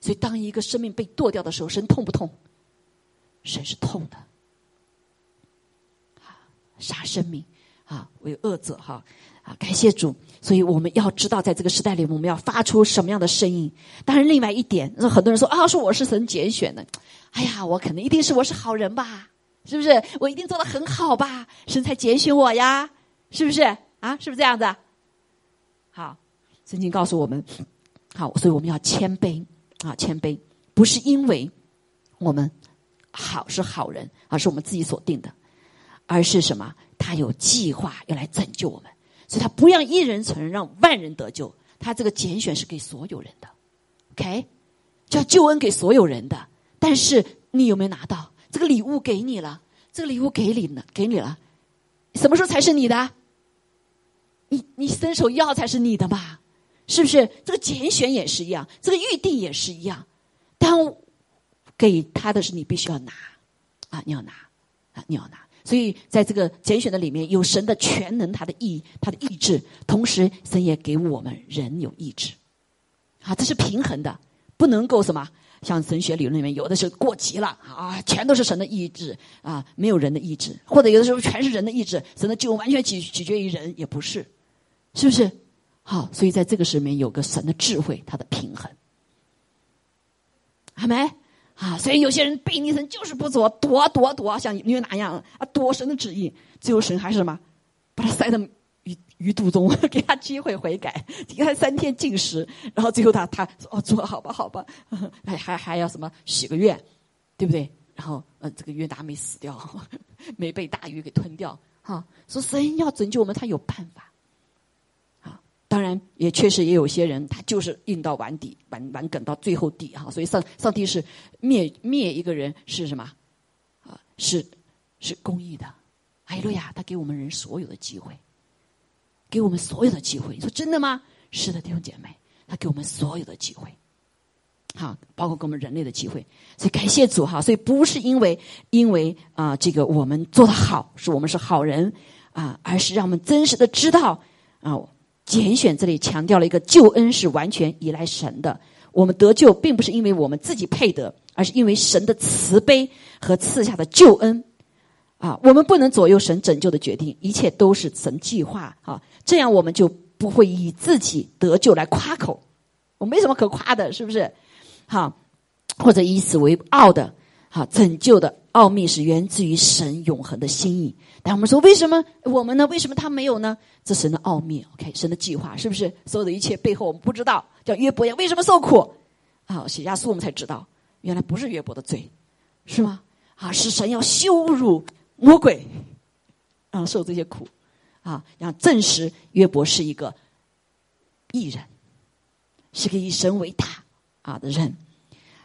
所以当一个生命被剁掉的时候，神痛不痛？神是痛的，杀生命，啊，为恶者哈，啊，感谢主，所以我们要知道，在这个时代里，我们要发出什么样的声音。当然，另外一点，那很多人说啊，说我是神拣选的，哎呀，我可能一定是我是好人吧，是不是？我一定做的很好吧，神才拣选我呀，是不是？啊，是不是这样子？好，圣经告诉我们，好，所以我们要谦卑啊，谦卑，不是因为我们。好是好人，而是我们自己所定的，而是什么？他有计划要来拯救我们，所以他不让一人承认，让万人得救。他这个拣选是给所有人的，OK，叫救恩给所有人的。但是你有没有拿到这个礼物？给你了，这个礼物给你了，给你了。什么时候才是你的？你你伸手要才是你的吧？是不是？这个拣选也是一样，这个预定也是一样。当给他的是你必须要拿，啊，你要拿，啊，你要拿。所以在这个拣选的里面有神的全能，他的意，他的意志，同时神也给我们人有意志，啊，这是平衡的，不能够什么像神学理论里面有的是过极了啊，全都是神的意志。啊，没有人的意志，或者有的时候全是人的意志，神的救完全取取决于人，也不是，是不是？好，所以在这个里面有个神的智慧，它的平衡，还没？啊，所以有些人背逆神就是不做，躲躲躲，像约拿一样啊，躲神的旨意。最后神还是什么，把他塞到鱼鱼肚中，给他机会悔改，给他三天禁食，然后最后他他哦，做好吧，好吧，还还还要什么许个愿，对不对？然后呃，这个约拿没死掉，没被大鱼给吞掉。哈，说神要拯救我们，他有办法。当然，也确实也有些人，他就是硬到碗底，碗碗梗到最后底哈。所以上上帝是灭灭一个人是什么？啊，是是公义的。哎路亚，他给我们人所有的机会，给我们所有的机会。你说真的吗？是的，弟兄姐妹。他给我们所有的机会，好，包括给我们人类的机会。所以感谢主哈，所以不是因为因为啊这个我们做的好，是我们是好人啊，而是让我们真实的知道啊，拣选这里强调了一个救恩是完全依赖神的。我们得救并不是因为我们自己配得，而是因为神的慈悲和赐下的救恩。啊，我们不能左右神拯救的决定，一切都是神计划。啊，这样我们就不会以自己得救来夸口，我没什么可夸的，是不是？好，或者以此为傲的。好，拯救的奥秘是源自于神永恒的心意。但我们说，为什么我们呢？为什么他没有呢？这神的奥秘，OK，神的计划，是不是？所有的一切背后我们不知道。叫约伯呀，为什么受苦？啊，写下书我们才知道，原来不是约伯的罪，是吗？啊，是神要羞辱。魔鬼，啊，受这些苦，啊，让证实约伯是一个艺人，是个以神为大啊的人。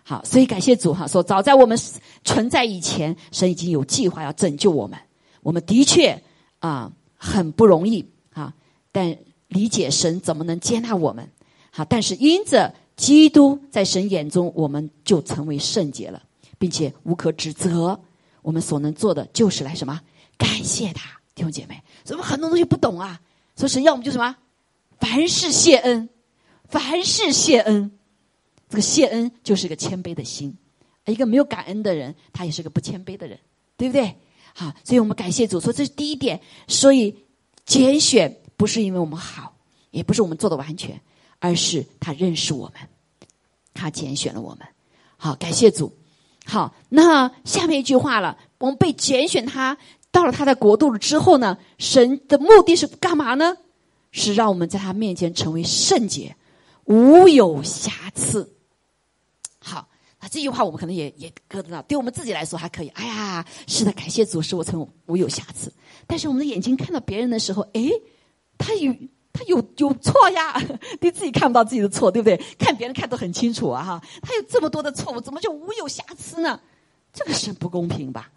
好，所以感谢主哈，说早在我们存在以前，神已经有计划要拯救我们。我们的确啊很不容易啊，但理解神怎么能接纳我们？好，但是因着基督在神眼中，我们就成为圣洁了，并且无可指责。我们所能做的就是来什么？感谢他，弟兄姐妹。所以很多东西不懂啊，所以神要我们就什么？凡事谢恩，凡事谢恩。这个谢恩就是一个谦卑的心。一个没有感恩的人，他也是个不谦卑的人，对不对？好，所以我们感谢主，说这是第一点。所以拣选不是因为我们好，也不是我们做的完全，而是他认识我们，他拣选了我们。好，感谢主。好，那下面一句话了，我们被拣选，他到了他的国度了之后呢？神的目的是干嘛呢？是让我们在他面前成为圣洁，无有瑕疵。啊，这句话我们可能也也搁得到，对我们自己来说还可以。哎呀，是的，感谢主，使我成无有瑕疵。但是我们的眼睛看到别人的时候，哎，他有。他有有错呀，对自己看不到自己的错，对不对？看别人看得很清楚啊，哈，他有这么多的错误，怎么就无有瑕疵呢？这个是不公平吧？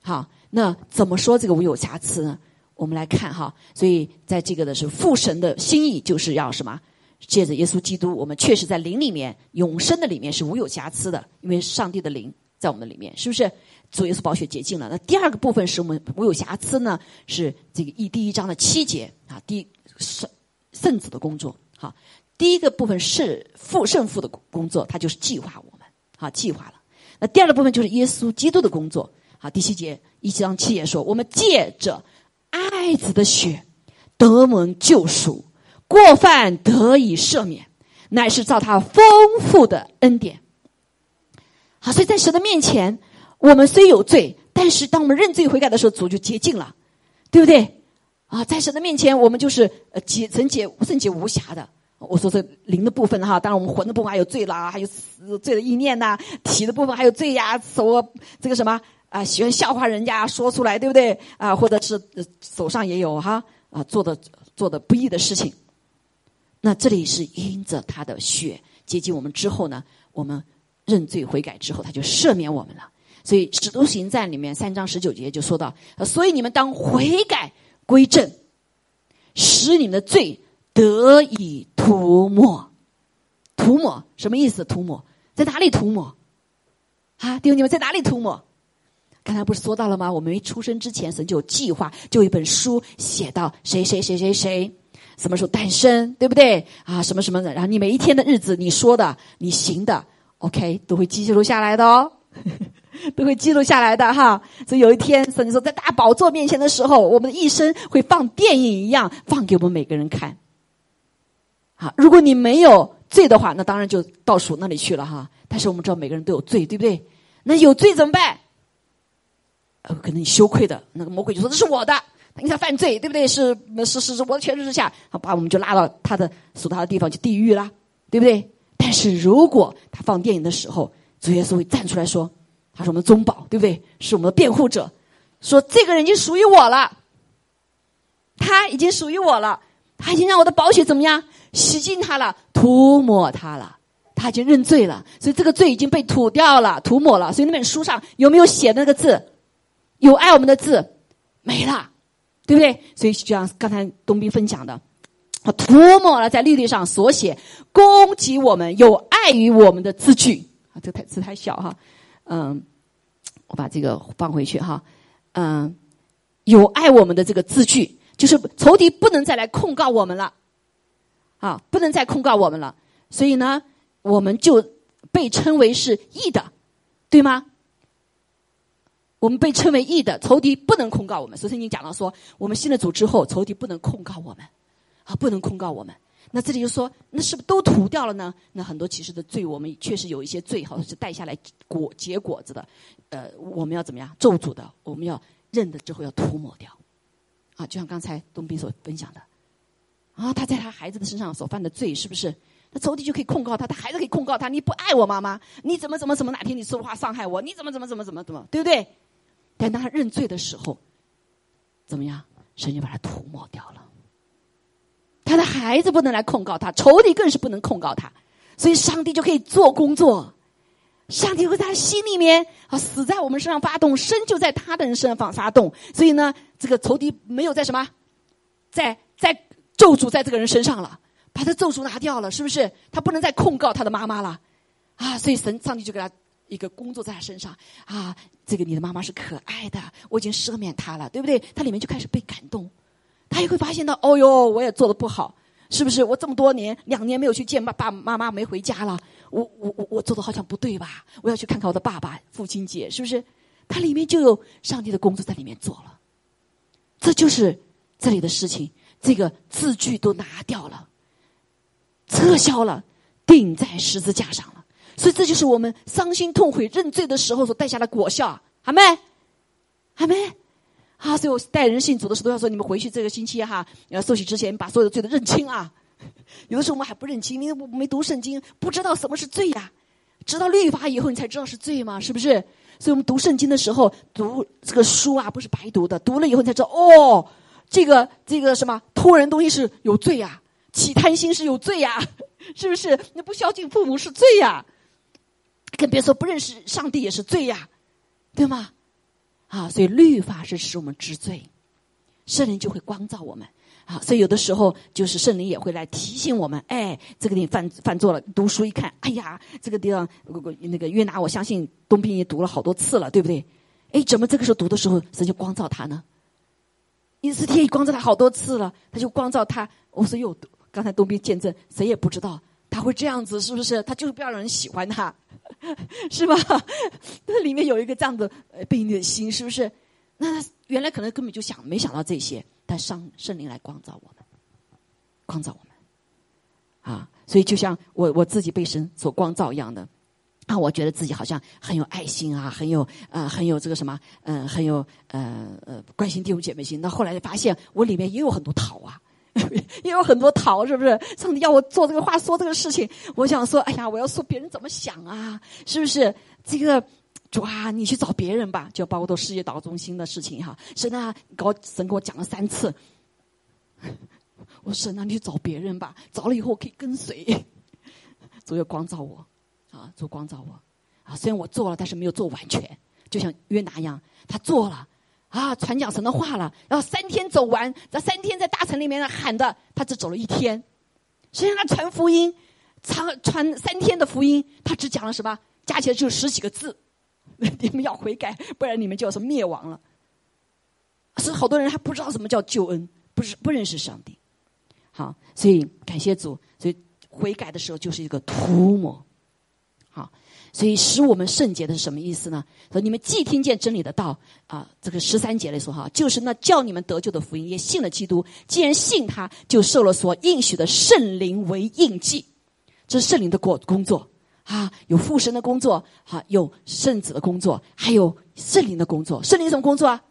好，那怎么说这个无有瑕疵呢？我们来看哈，所以在这个的是父神的心意，就是要什么？借着耶稣基督，我们确实在灵里面永生的里面是无有瑕疵的，因为上帝的灵在我们的里面，是不是？主耶稣宝血洁净了。那第二个部分是我们无有瑕疵呢？是这个一第一章的七节啊，第圣。圣子的工作，好，第一个部分是父圣父的工作，他就是计划我们，好，计划了。那第二个部分就是耶稣基督的工作，好，第七节一章七节说，我们借着爱子的血得蒙救赎，过犯得以赦免，乃是照他丰富的恩典。好，所以在神的面前，我们虽有罪，但是当我们认罪悔改的时候，主就洁净了，对不对？啊，在神的面前，我们就是呃洁纯洁、圣洁无瑕的。我说这灵的部分哈，当然我们魂的部分还有罪啦，还有罪的意念呐；体的部分还有罪呀，手这个什么啊，喜欢笑话人家，说出来对不对啊？或者是手上也有哈啊，做的做的不义的事情。那这里是因着他的血接近我们之后呢，我们认罪悔改之后，他就赦免我们了。所以《使徒行传》里面三章十九节就说到：所以你们当悔改。归正，使你们的罪得以涂抹。涂抹什么意思？涂抹在哪里涂抹？啊，弟兄，你们在哪里涂抹？刚才不是说到了吗？我们没出生之前，神就有计划，就有一本书写到谁谁谁谁谁什么时候诞生，对不对？啊，什么什么的，然后你每一天的日子，你说的，你行的，OK，都会记录下来的哦。都会记录下来的哈，所以有一天，甚至说在大宝座面前的时候，我们的一生会放电影一样放给我们每个人看。好，如果你没有罪的话，那当然就倒数那里去了哈。但是我们知道每个人都有罪，对不对？那有罪怎么办？呃，可能你羞愧的那个魔鬼就说：“这是我的，你才犯罪，对不对？是是是是我的权势之下，他把我们就拉到他的属他的地方，去地狱了，对不对？但是如果他放电影的时候，主耶稣会站出来说。他是我们的宗保，对不对？是我们的辩护者，说这个人已经属于我了，他已经属于我了，他已经让我的宝血怎么样洗净他了，涂抹他了，他已经认罪了，所以这个罪已经被涂掉了，涂抹了。所以那本书上有没有写的那个字？有爱我们的字没了，对不对？所以就像刚才东兵分享的，他涂抹了在律例上所写攻击我们、有碍于我们的字句。啊，这个太字太小哈，嗯，我把这个放回去哈，嗯，有碍我们的这个字句，就是仇敌不能再来控告我们了，啊，不能再控告我们了，所以呢，我们就被称为是义的，对吗？我们被称为义的，仇敌不能控告我们。首先，你讲到说，我们信了主之后，仇敌不能控告我们。啊，不能控告我们。那这里就说，那是不是都涂掉了呢？那很多其实的罪，我们确实有一些罪，好像是带下来果结果子的。呃，我们要怎么样咒诅的？我们要认了之后要涂抹掉。啊，就像刚才东斌所分享的，啊，他在他孩子的身上所犯的罪，是不是？那仇敌就可以控告他，他孩子可以控告他，你不爱我妈妈，你怎么怎么怎么哪天你说话伤害我，你怎么怎么怎么怎么怎么，对不对？但当他认罪的时候，怎么样？神就把他涂抹掉了。他的孩子不能来控告他，仇敌更是不能控告他，所以上帝就可以做工作。上帝会在他心里面啊，死在我们身上发动，生就在他的人身上发发动。所以呢，这个仇敌没有在什么，在在咒诅在这个人身上了，把他咒诅拿掉了，是不是？他不能再控告他的妈妈了啊！所以神上帝就给他一个工作在他身上啊，这个你的妈妈是可爱的，我已经赦免她了，对不对？他里面就开始被感动。他也会发现到，哦哟，我也做的不好，是不是？我这么多年，两年没有去见爸爸妈妈，没回家了，我我我我做的好像不对吧？我要去看看我的爸爸，父亲节，是不是？他里面就有上帝的工作在里面做了，这就是这里的事情。这个字句都拿掉了，撤销了，钉在十字架上。所以这就是我们伤心痛悔认罪的时候所带下的果效，好没？好没？啊，所以我带人信主的时候都要说：你们回去这个星期哈，要受洗之前把所有的罪都认清啊。有的时候我们还不认清，因为我没读圣经，不知道什么是罪呀。知道律法以后，你才知道是罪嘛，是不是？所以我们读圣经的时候，读这个书啊，不是白读的。读了以后，你才知道哦，这个这个什么偷人东西是有罪呀，起贪心是有罪呀，是不是？那不孝敬父母是罪呀，更别说不认识上帝也是罪呀，对吗？啊，所以律法是使我们知罪，圣灵就会光照我们。啊，所以有的时候就是圣灵也会来提醒我们，哎，这个你犯犯错了。读书一看，哎呀，这个地方那个约拿，我相信东平也读了好多次了，对不对？哎，怎么这个时候读的时候，神就光照他呢？因斯帖光照他好多次了，他就光照他。我说又刚才东平见证，谁也不知道他会这样子，是不是？他就是不要让人喜欢他。是吧？那里面有一个这样的背逆的心，是不是？那原来可能根本就想没想到这些，但圣圣灵来光照我们，光照我们啊！所以就像我我自己被神所光照一样的啊，我觉得自己好像很有爱心啊，很有呃很有这个什么嗯，很有呃呃关心弟兄姐妹心。那后来就发现我里面也有很多桃啊。也有很多逃，是不是？上帝要我做这个话，说这个事情，我想说，哎呀，我要说别人怎么想啊？是不是？这个主啊，你去找别人吧，就包括到世界祷中心的事情哈。神啊，我神给我讲了三次，我神啊，你去找别人吧，找了以后可以跟随。主要光照我，啊，主光照我，啊，虽然我做了，但是没有做完全，就像约拿一样，他做了。啊，传讲神的话了，然后三天走完，在三天在大城里面喊的，他只走了一天。实际上他传福音，传传三天的福音，他只讲了什么？加起来就十几个字。你们要悔改，不然你们就要是灭亡了。是好多人还不知道什么叫救恩，不是不认识上帝。好，所以感谢主，所以悔改的时候就是一个涂抹。好。所以使我们圣洁的是什么意思呢？说你们既听见真理的道啊，这个十三节来说哈，就是那叫你们得救的福音，也信了基督。既然信他，就受了所应许的圣灵为印记。这是圣灵的工工作啊，有父神的工作，哈，有圣子的工作，还有圣灵的工作。圣灵什么工作啊？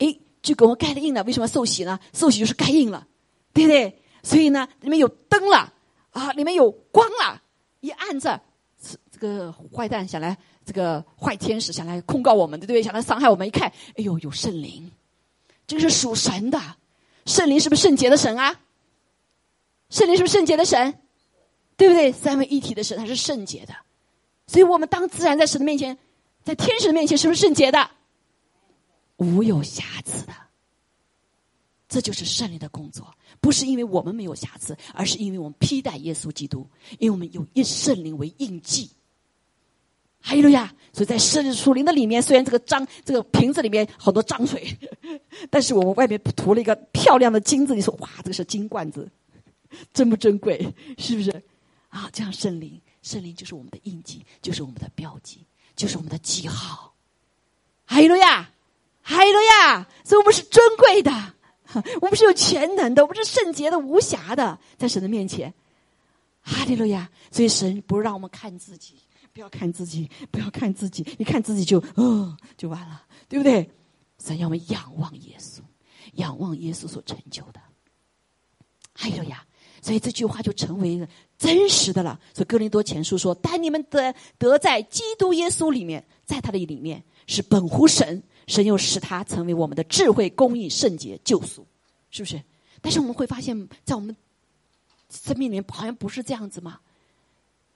诶，就给我们盖了印了。为什么受洗呢？受洗就是盖印了，对不对？所以呢，里面有灯了啊，里面有光了，一按着。个坏蛋想来，这个坏天使想来控告我们，对不对？想来伤害我们。一看，哎呦，有圣灵，这个是属神的。圣灵是不是圣洁的神啊？圣灵是不是圣洁的神？对不对？三位一体的神，他是圣洁的。所以我们当自然在神的面前，在天使的面前，是不是圣洁的？无有瑕疵的。这就是圣灵的工作，不是因为我们没有瑕疵，而是因为我们披戴耶稣基督，因为我们有一圣灵为印记。还有呀，所以在圣树林的里面，虽然这个脏这个瓶子里面好多脏水，但是我们外面涂了一个漂亮的金子。你说哇，这个是金罐子，珍不珍贵？是不是？啊，这样圣灵，圣灵就是我们的印记，就是我们的标记，就是我们的记号。还有呀，还有呀，所以我们是尊贵的。我们是有全能的，我们是圣洁的、无瑕的，在神的面前，哈利路亚！所以神不让我们看自己，不要看自己，不要看自己，一看自己就哦，就完了，对不对？神要我们仰望耶稣，仰望耶稣所成就的，哈利路亚！所以这句话就成为了真实的了。所以哥林多前书说：“但你们得得在基督耶稣里面，在他的里面是本乎神。”神又使他成为我们的智慧、公义、圣洁、救赎，是不是？但是我们会发现，在我们生命里面好像不是这样子吗？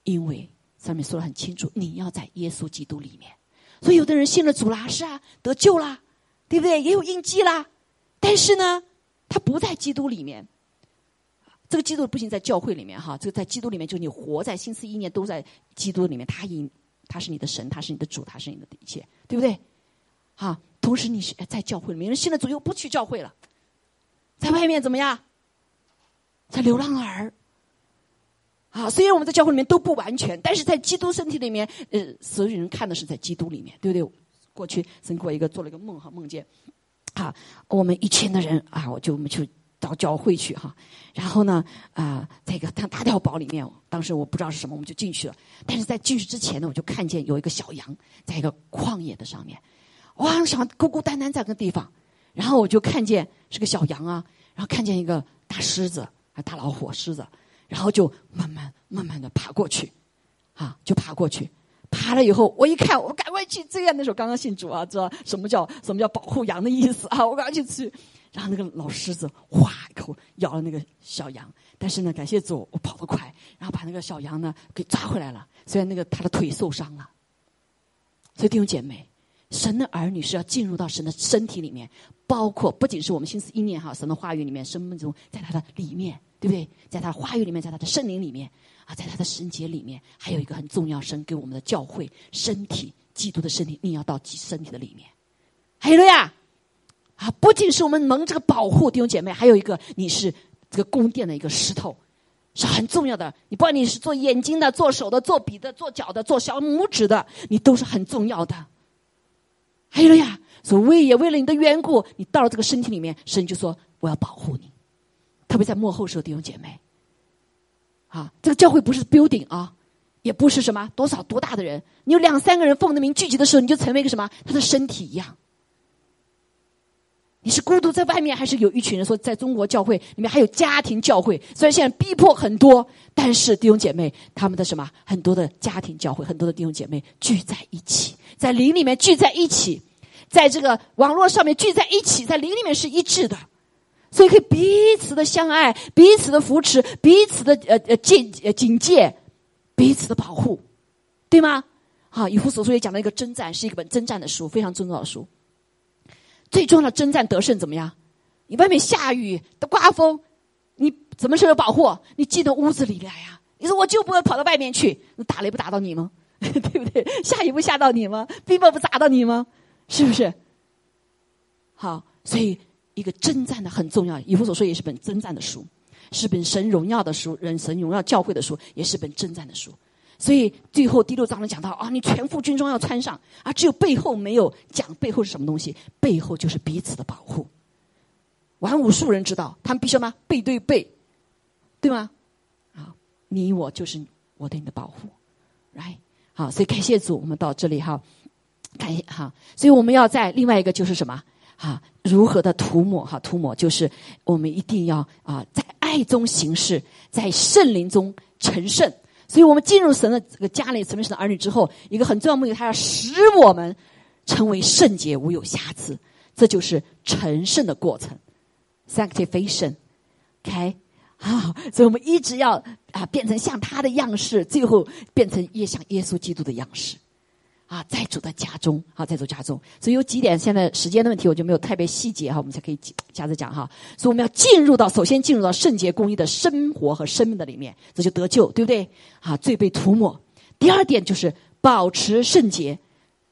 因为上面说的很清楚，你要在耶稣基督里面。所以有的人信了主啦，是啊，得救啦，对不对？也有印记啦。但是呢，他不在基督里面。这个基督不仅在教会里面哈，这个在基督里面，就你活在心思意念都在基督里面。他应他是你的神，他是你的主，他是你的一切，对不对？啊，同时你是在教会里面，人信了主又不去教会了，在外面怎么样？在流浪儿。啊，虽然我们在教会里面都不完全，但是在基督身体里面，呃，所有人看的是在基督里面，对不对？过去曾过一个做了一个梦哈，梦见，啊，我们一群的人啊，我就我们去到教会去哈，然后呢，啊，在一个大大碉堡里面，当时我不知道是什么，我们就进去了，但是在进去之前呢，我就看见有一个小羊在一个旷野的上面。哇，想孤孤单单在个地方，然后我就看见是个小羊啊，然后看见一个大狮子啊，大老虎狮子，然后就慢慢慢慢的爬过去，啊，就爬过去，爬了以后，我一看，我赶快去追啊！那时候刚刚信主啊，知道什么叫什么叫保护羊的意思啊？我赶快去追，然后那个老狮子哗一口咬了那个小羊，但是呢，感谢主，我跑得快，然后把那个小羊呢给抓回来了。虽然那个他的腿受伤了，所以弟兄姐妹。神的儿女是要进入到神的身体里面，包括不仅是我们心思意念哈，神的话语里面，生命中在他的里面，对不对？在他话语里面，在他的圣灵里面啊，在他的圣洁里面，还有一个很重要，神给我们的教会身体，基督的身体，你要到身体的里面。还有了呀，啊，不仅是我们蒙这个保护弟兄姐妹，还有一个你是这个宫殿的一个石头，是很重要的。你不管你是做眼睛的、做手的、做笔的、做脚的、做小拇指的，你都是很重要的。还有了呀，所为也为了你的缘故，你到了这个身体里面，神就说我要保护你。特别在幕后时候，弟兄姐妹，啊，这个教会不是 building 啊，也不是什么多少多大的人，你有两三个人奉的名聚集的时候，你就成为一个什么他的身体一样。你是孤独在外面，还是有一群人说，在中国教会里面还有家庭教会？虽然现在逼迫很多，但是弟兄姐妹他们的什么很多的家庭教会，很多的弟兄姐妹聚在一起，在灵里面聚在一起，在这个网络上面聚在一起，在灵里面是一致的，所以可以彼此的相爱，彼此的扶持，彼此的呃呃警呃警戒，彼此的保护，对吗？好，以弗所书也讲了一个征战，是一本征战的书，非常重要的书。最重要的征战得胜怎么样？你外面下雨刮风，你怎么时候保护？你进到屋子里来呀！你说我就不会跑到外面去，那打雷不打到你吗？对不对？下雨不下到你吗？冰雹不砸到你吗？是不是？好，所以一个征战的很重要。以弗所说也是本征战的书，是本神荣耀的书，人神荣耀教会的书，也是本征战的书。所以最后第六章呢讲到啊，你全副军装要穿上啊，只有背后没有讲背后是什么东西，背后就是彼此的保护。玩武术人知道，他们必须吗？背对背，对吗？啊，你我就是我对你的保护，来，好，所以感谢主，我们到这里哈，感谢哈，所以我们要在另外一个就是什么哈，如何的涂抹哈，涂抹就是我们一定要啊，在爱中行事，在圣灵中成圣。所以我们进入神的这个家里，成为神的儿女之后，一个很重要的目的，他要使我们成为圣洁、无有瑕疵。这就是成圣的过程，sanctification。OK，啊，所以我们一直要啊变成像他的样式，最后变成越像耶稣基督的样式。啊，在主的家中，啊，在主家中，所以有几点，现在时间的问题，我就没有特别细节哈，我们才可以加着讲哈。所以我们要进入到，首先进入到圣洁公义的生活和生命的里面，这就得救，对不对？啊，罪被涂抹。第二点就是保持圣洁、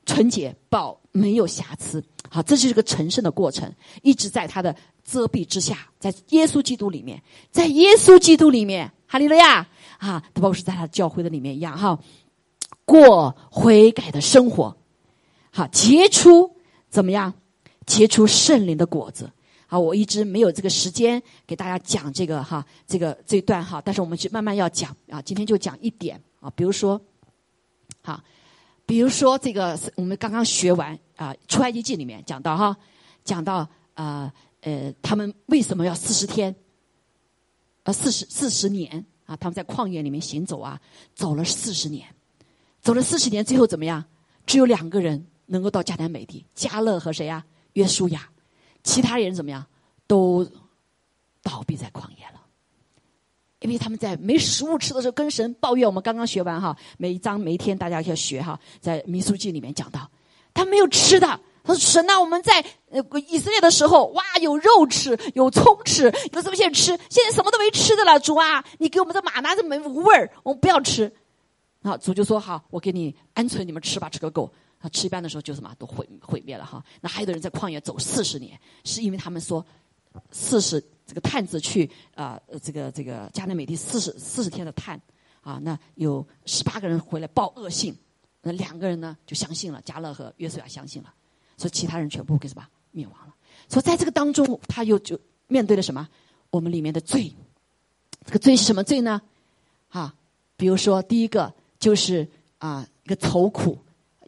纯洁，保没有瑕疵。好，这就是个成圣的过程，一直在他的遮蔽之下，在耶稣基督里面，在耶稣基督里面，哈利路亚啊，他包括是在他教会的里面一样哈。过悔改的生活，好结出怎么样？结出圣灵的果子。好，我一直没有这个时间给大家讲这个哈，这个这段哈，但是我们去慢慢要讲啊。今天就讲一点啊，比如说，好，比如说这个我们刚刚学完啊，出埃及记里面讲到哈，讲到啊呃，他们为什么要四十天？呃，四十四十年啊，他们在旷野里面行走啊，走了四十年。走了四十年，最后怎么样？只有两个人能够到迦南美地，加勒和谁呀？约书亚，其他人怎么样？都倒闭在旷野了，因为他们在没食物吃的时候跟神抱怨。我们刚刚学完哈，每一章每一天大家要学哈，在民书记里面讲到，他没有吃的。他说：“神啊，我们在呃以色列的时候，哇，有肉吃，有葱吃，有这么些吃，现在什么都没吃的了。主啊，你给我们的马拿着没无味儿，我们不要吃。”啊，主就说好，我给你鹌鹑，你们吃吧，吃个够。啊，吃一半的时候就什么都毁毁灭了哈。那还有的人在旷野走四十年，是因为他们说四十这个探子去啊，这个这个加南美地四十四十天的探啊，那有十八个人回来报恶信，那两个人呢就相信了，加勒和约瑟亚相信了，所以其他人全部给什么灭亡了。所以在这个当中，他又就面对了什么？我们里面的罪，这个罪是什么罪呢？啊，比如说第一个。就是啊，一个愁苦、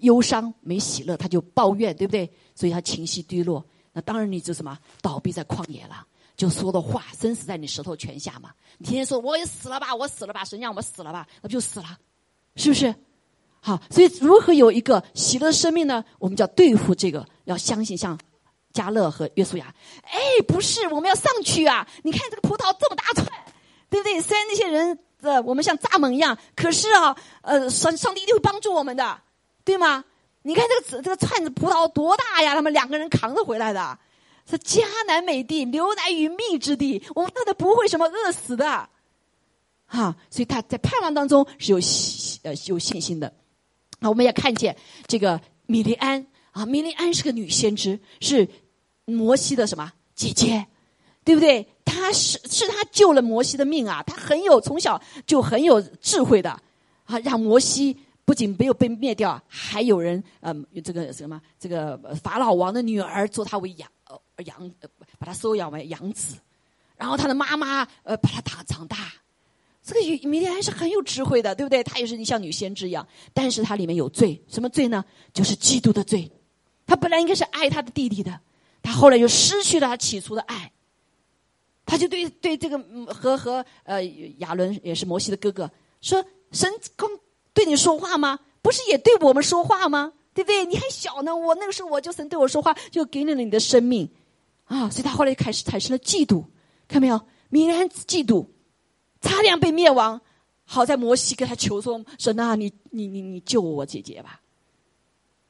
忧伤、没喜乐，他就抱怨，对不对？所以他情绪低落。那当然你就什么倒闭在旷野了，就说的话生死在你舌头泉下嘛。你天天说我也死了吧，我死了吧，神让我死了吧，那不就死了？是不是？好，所以如何有一个喜乐生命呢？我们叫对付这个，要相信像加勒和约书亚。哎，不是，我们要上去啊！你看这个葡萄这么大串，对不对？虽然那些人。这我们像蚱蜢一样，可是啊，呃，上上帝一定会帮助我们的，对吗？你看这个这个串子葡萄多大呀？他们两个人扛着回来的，是迦南美地，牛奶与蜜之地，我们真的不会什么饿死的，哈！所以他在盼望当中是有呃有信心的。啊，我们也看见这个米利安啊，米利安是个女先知，是摩西的什么姐姐，对不对？他是是他救了摩西的命啊！他很有从小就很有智慧的啊，让摩西不仅没有被灭掉，还有人嗯，这个什么这个法老王的女儿做他为养呃养，把他收养为养子，然后他的妈妈呃把他打长大。这个米利安是很有智慧的，对不对？他也是像女先知一样，但是他里面有罪，什么罪呢？就是嫉妒的罪。他本来应该是爱他的弟弟的，他后来又失去了他起初的爱。他就对对这个和和呃亚伦也是摩西的哥哥说：“神公对你说话吗？不是也对我们说话吗？对不对？你还小呢，我那个时候我就神对我说话，就给你了你的生命啊！所以他后来开始产生了嫉妒，看没有？米安嫉妒，差点被灭亡。好在摩西跟他求说：神啊，你你你你救我姐姐吧！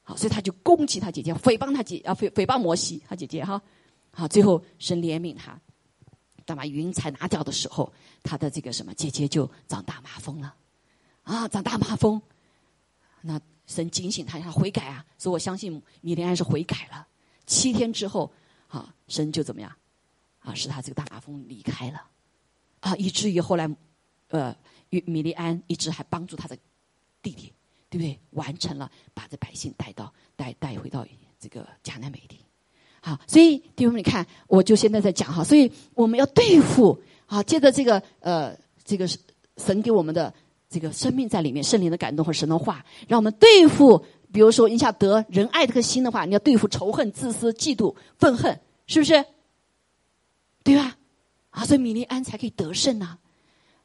好，所以他就攻击他姐姐，诽谤他姐啊，诽诽谤摩西他姐姐哈。好，最后神怜悯他。”当把云彩拿掉的时候，他的这个什么姐姐就长大麻风了，啊，长大麻风。那神警醒他，他悔改啊，所以我相信米利安是悔改了。七天之后，啊，神就怎么样，啊，使他这个大麻风离开了，啊，以至于后来，呃，米利安一直还帮助他的弟弟，对不对？完成了把这百姓带到带带回到这个迦南美地。好，所以弟兄们，你看，我就现在在讲哈，所以我们要对付啊，接着这个呃，这个神给我们的这个生命在里面，圣灵的感动和神的话，让我们对付，比如说你想得仁爱这颗心的话，你要对付仇恨、自私、嫉妒、愤恨，是不是？对吧？啊，所以米利安才可以得胜呐。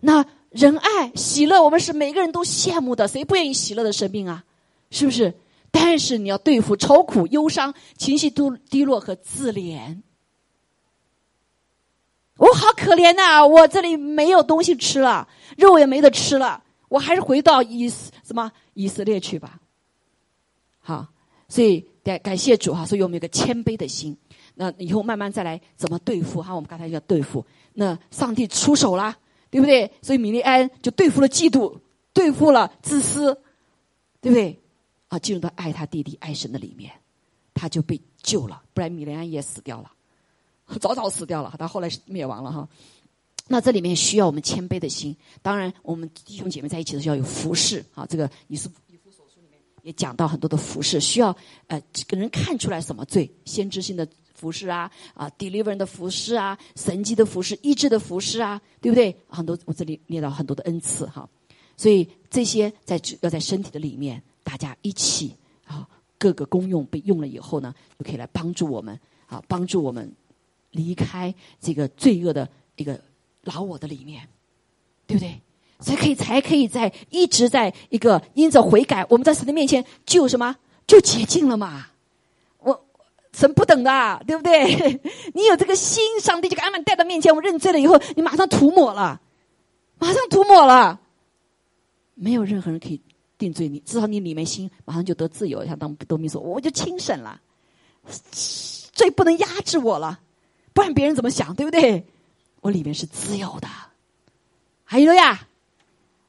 那仁爱、喜乐，我们是每个人都羡慕的，谁不愿意喜乐的生命啊？是不是？但是你要对付愁苦、忧伤、情绪都低落和自怜。我好可怜呐！我这里没有东西吃了，肉也没得吃了，我还是回到以什么以色列去吧。好，所以感感谢主哈，所以我们有个谦卑的心。那以后慢慢再来怎么对付哈？我们刚才要对付，那上帝出手啦，对不对？所以米利安就对付了嫉妒，对付了自私，对不对？啊，进入到爱他弟弟爱神的里面，他就被救了，不然米利安也死掉了，早早死掉了。他后来灭亡了哈。那这里面需要我们谦卑的心，当然我们弟兄姐妹在一起的时候要有服侍啊。这个以斯以弗所书里面也讲到很多的服侍，需要呃这个人看出来什么罪，先知性的。服饰啊啊，deliver 的服饰啊，神迹的服饰，医治的服饰啊，对不对？很多我这里列到很多的恩赐哈，所以这些在要在身体的里面，大家一起啊，各个功用被用了以后呢，就可以来帮助我们啊，帮助我们离开这个罪恶的一个老我的里面，对不对？才可以才可以在一直在一个因着悔改，我们在神的面前就什么就洁净了嘛。我神不等的，对不对？你有这个心，上帝就给俺们带到面前。我认罪了以后，你马上涂抹了，马上涂抹了，没有任何人可以定罪你。至少你里面心马上就得自由。像当多米说，我就轻省了，罪不能压制我了，不然别人怎么想，对不对？我里面是自由的。还有了呀，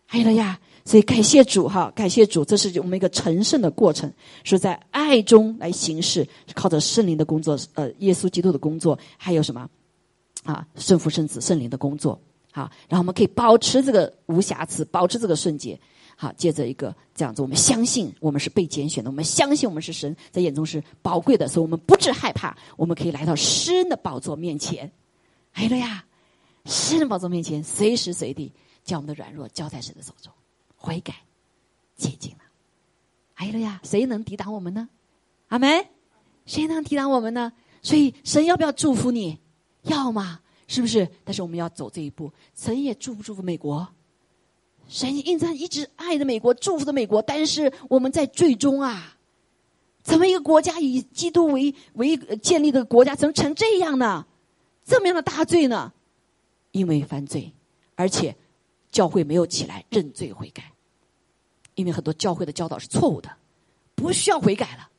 还有了呀。所以感谢主哈，感谢主，这是我们一个成圣的过程，是在爱中来行事，靠着圣灵的工作，呃，耶稣基督的工作，还有什么啊，圣父、圣子、圣灵的工作，好，然后我们可以保持这个无瑕疵，保持这个圣洁，好，接着一个这样子，我们相信我们是被拣选的，我们相信我们是神在眼中是宝贵的，所以我们不致害怕，我们可以来到诗人的宝座面前，哎了呀，诗人宝座面前，随时随地将我们的软弱交在神的手中。悔改，接近了，哎了呀？谁能抵挡我们呢？阿门。谁能抵挡我们呢？所以神要不要祝福你？要吗？是不是？但是我们要走这一步。神也祝不祝福美国？神应该一直爱着美国，祝福着美国。但是我们在最终啊，怎么一个国家以基督为为建立的国家，怎么成这样呢？这么样的大罪呢？因为犯罪，而且教会没有起来认罪悔改。因为很多教会的教导是错误的，不需要悔改了。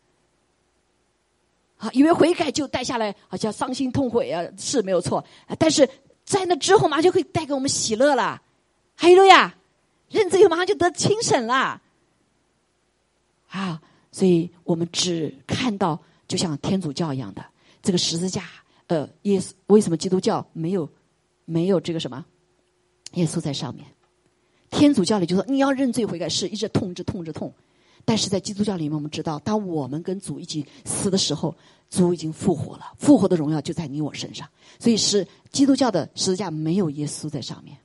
啊，以为悔改就带下来，好像伤心痛悔啊，是没有错。但是在那之后，马上就可以带给我们喜乐了。还有呀，认罪以后马上就得清审了。啊，所以我们只看到，就像天主教一样的这个十字架。呃，耶稣为什么基督教没有没有这个什么耶稣在上面？天主教里就说你要认罪悔改，是一直痛着痛着痛，但是在基督教里面，我们知道，当我们跟主一起死的时候，主已经复活了，复活的荣耀就在你我身上，所以是基督教的十字架没有耶稣在上面，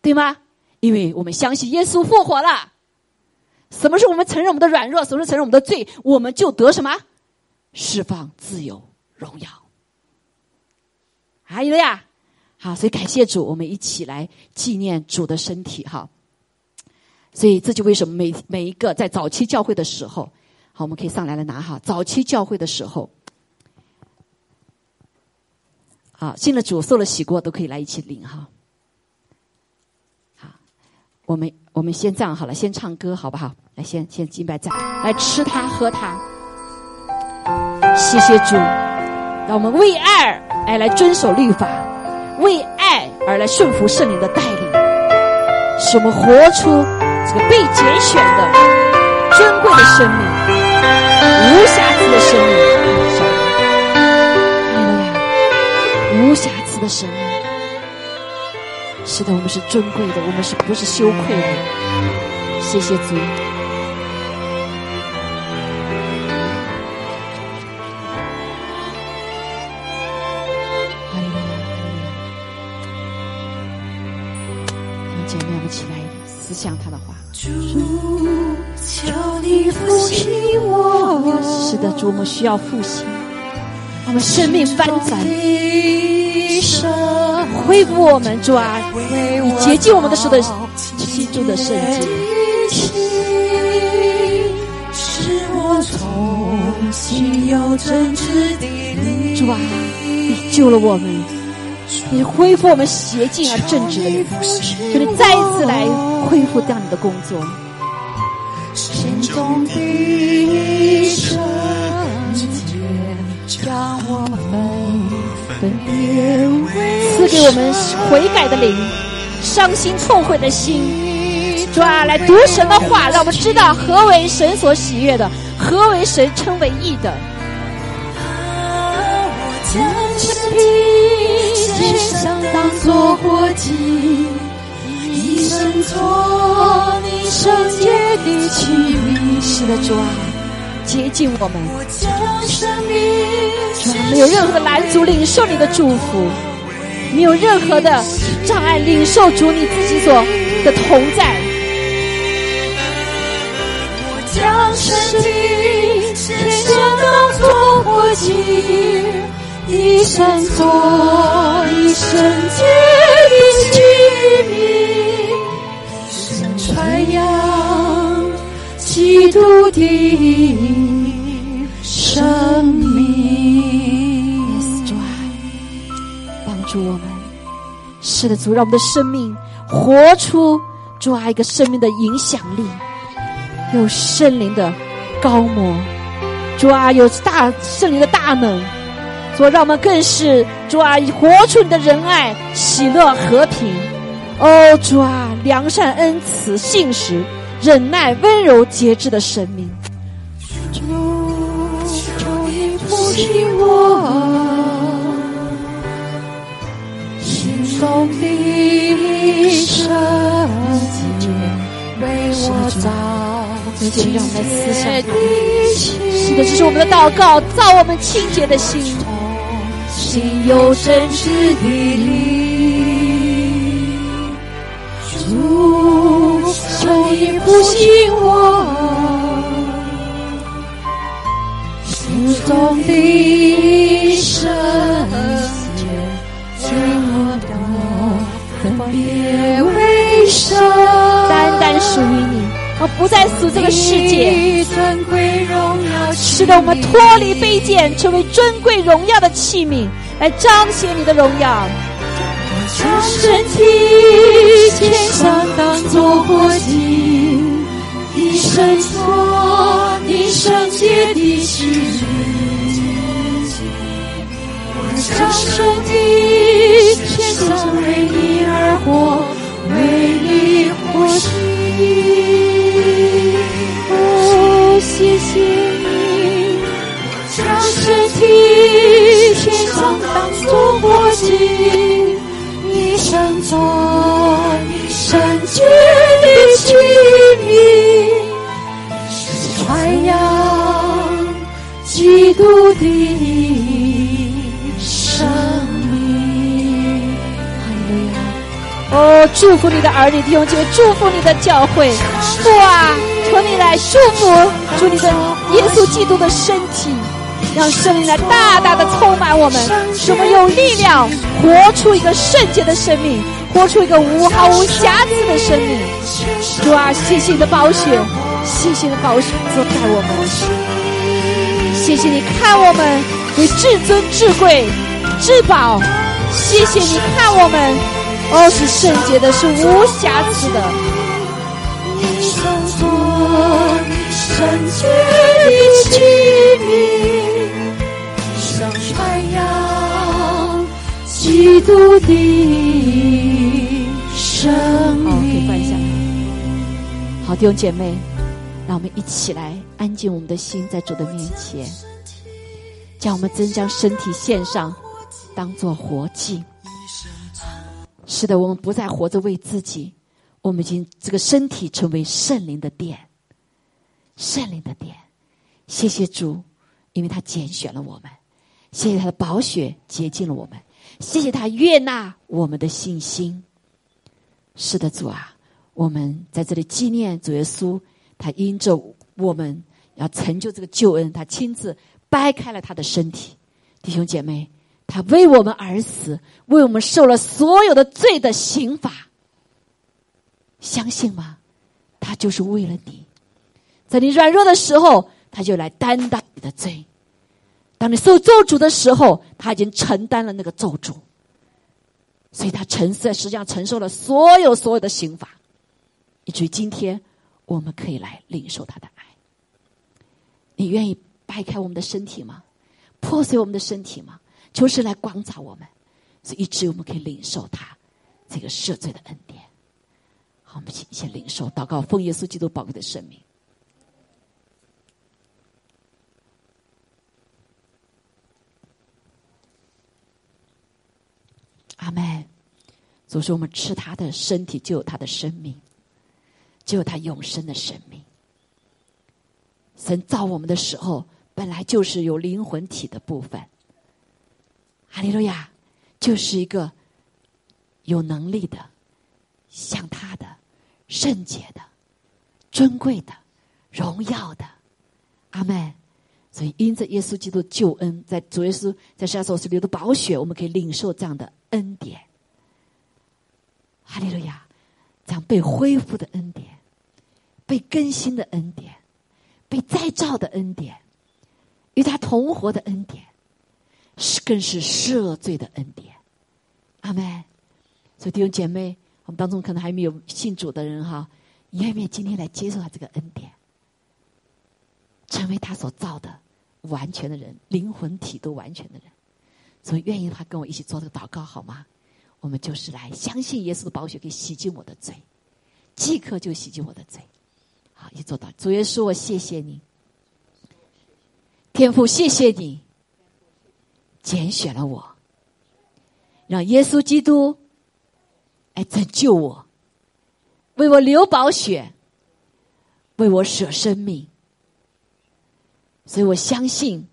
对吗？因为我们相信耶稣复活了。什么时候我们承认我们的软弱，什么时候承认我们的罪，我们就得什么？释放、自由、荣耀。还有呀。好，所以感谢主，我们一起来纪念主的身体哈。所以这就为什么每每一个在早期教会的时候，好，我们可以上来来拿哈。早期教会的时候，好，信了主受了洗过都可以来一起领哈。我们我们先这样好了，先唱歌好不好？来，先先敬拜赞，来吃它喝它。谢谢主，让我们为爱而来遵守律法。为爱而来顺服圣灵的带领，使我们活出这个被拣选的尊贵的生命，无瑕疵的生命。哎呀，无瑕疵的生命。是的，我们是尊贵的，我们是不是羞愧的？谢谢主。讲他的话。主，求你复兴我。是的，主，我们需要复兴，我们生命翻转，恢复我们，主啊，你洁净我们的时候的心中的圣洁。主啊，你救了我们，你恢复我们洁净而正直的人，求你再一次来。恢复掉你的工作，心中的赐给我们悔改的灵，伤心痛悔的心。主啊，来读神的话，让我们知道何为神所喜悦的，何为神称为义的。将身体献上，当作活祭，一生做你圣洁的器皿。是的，主啊，接近我们，我将生命主啊，没有任何的拦阻领受你的祝福，没有任何的障碍领受主你自己所的同在。我将身体献上，当作活祭。一生做一生洁的器皿，传基督的生命。主啊，帮助我们。是的，主，让我们的生命活出主啊一个生命的影响力，有圣灵的高摩，主啊有大圣灵的大能。主，让我们更是主啊，活出你的仁爱、喜乐、和平。哦，主啊，良善、恩慈、信实、忍耐、温柔、节制的神明。主，求你复兴我心中的圣洁，为我造请让我们思想的心。是的，这是我们的祷告，造我们清洁的心。心有真挚的灵，求你复兴我心中的圣洁，将我的分别为圣，单单属于你，我不再属这个世界。尊贵荣耀，使得我们脱离卑贱，成为尊贵荣耀的器皿，来彰显你的荣耀。将身体献上，当作活祭，一生做你圣洁的器皿。我将身体献上，为你而活，为你活祭。哦，谢谢你，将身体献上，当作活祭。一生做你圣洁的。器皿，传扬基督的。生命。哦，祝福你的。儿女弟兄姐妹，祝福你的。教会，父啊，求你来祝福，祝你的。耶稣基督的。身体，让圣灵来大大的。充满我们，使我们有力量活出一个圣洁的生命，活出一个无毫无瑕疵的生命。主啊，谢谢你的宝血，谢谢你的宝血遮盖我们，谢谢你看我们为至尊至贵至宝，谢谢你看我们。哦，是圣洁的，是无瑕疵的。一生做圣洁的器皿，基督的生好，可以放下。好，弟兄姐妹，让我们一起来安静我们的心，在主的面前，将我们真将身体献上，当做活祭。是的，我们不再活着为自己，我们已经这个身体成为圣灵的殿，圣灵的殿。谢谢主，因为他拣选了我们，谢谢他的宝血洁净了我们，谢谢他悦纳我们的信心。是的，主啊，我们在这里纪念主耶稣，他因着我们要成就这个救恩，他亲自掰开了他的身体，弟兄姐妹。他为我们而死，为我们受了所有的罪的刑罚。相信吗？他就是为了你，在你软弱的时候，他就来担当你的罪；当你受咒诅的时候，他已经承担了那个咒诅。所以他承在实际上承受了所有所有的刑罚，以至于今天我们可以来领受他的爱。你愿意掰开我们的身体吗？破碎我们的身体吗？求神来光照我们，所以一直我们可以领受他这个赦罪的恩典。好，我们先先领受祷告，奉耶稣基督宝贵的生命。阿门。主说：“我们吃他的身体，就有他的生命，就有他永生的生命。神造我们的时候，本来就是有灵魂体的部分。哈利路亚，就是一个有能力的、像他的、圣洁的、尊贵的、荣耀的。阿门。所以，因着耶稣基督救恩，在主耶稣在十字架流的宝血，我们可以领受这样的恩典。”哈利路亚！这样被恢复的恩典，被更新的恩典，被再造的恩典，与他同活的恩典，是更是赦罪的恩典。阿门。所以弟兄姐妹，我们当中可能还没有信主的人哈，你愿不愿意今天来接受他这个恩典，成为他所造的完全的人，灵魂体都完全的人？所以愿意的话，跟我一起做这个祷告好吗？我们就是来相信耶稣的宝血可以洗净我的罪，即刻就洗净我的罪。好，一做到主耶稣，我谢谢你，天父，谢谢你拣选了我，让耶稣基督来拯救我，为我流宝血，为我舍生命。所以我相信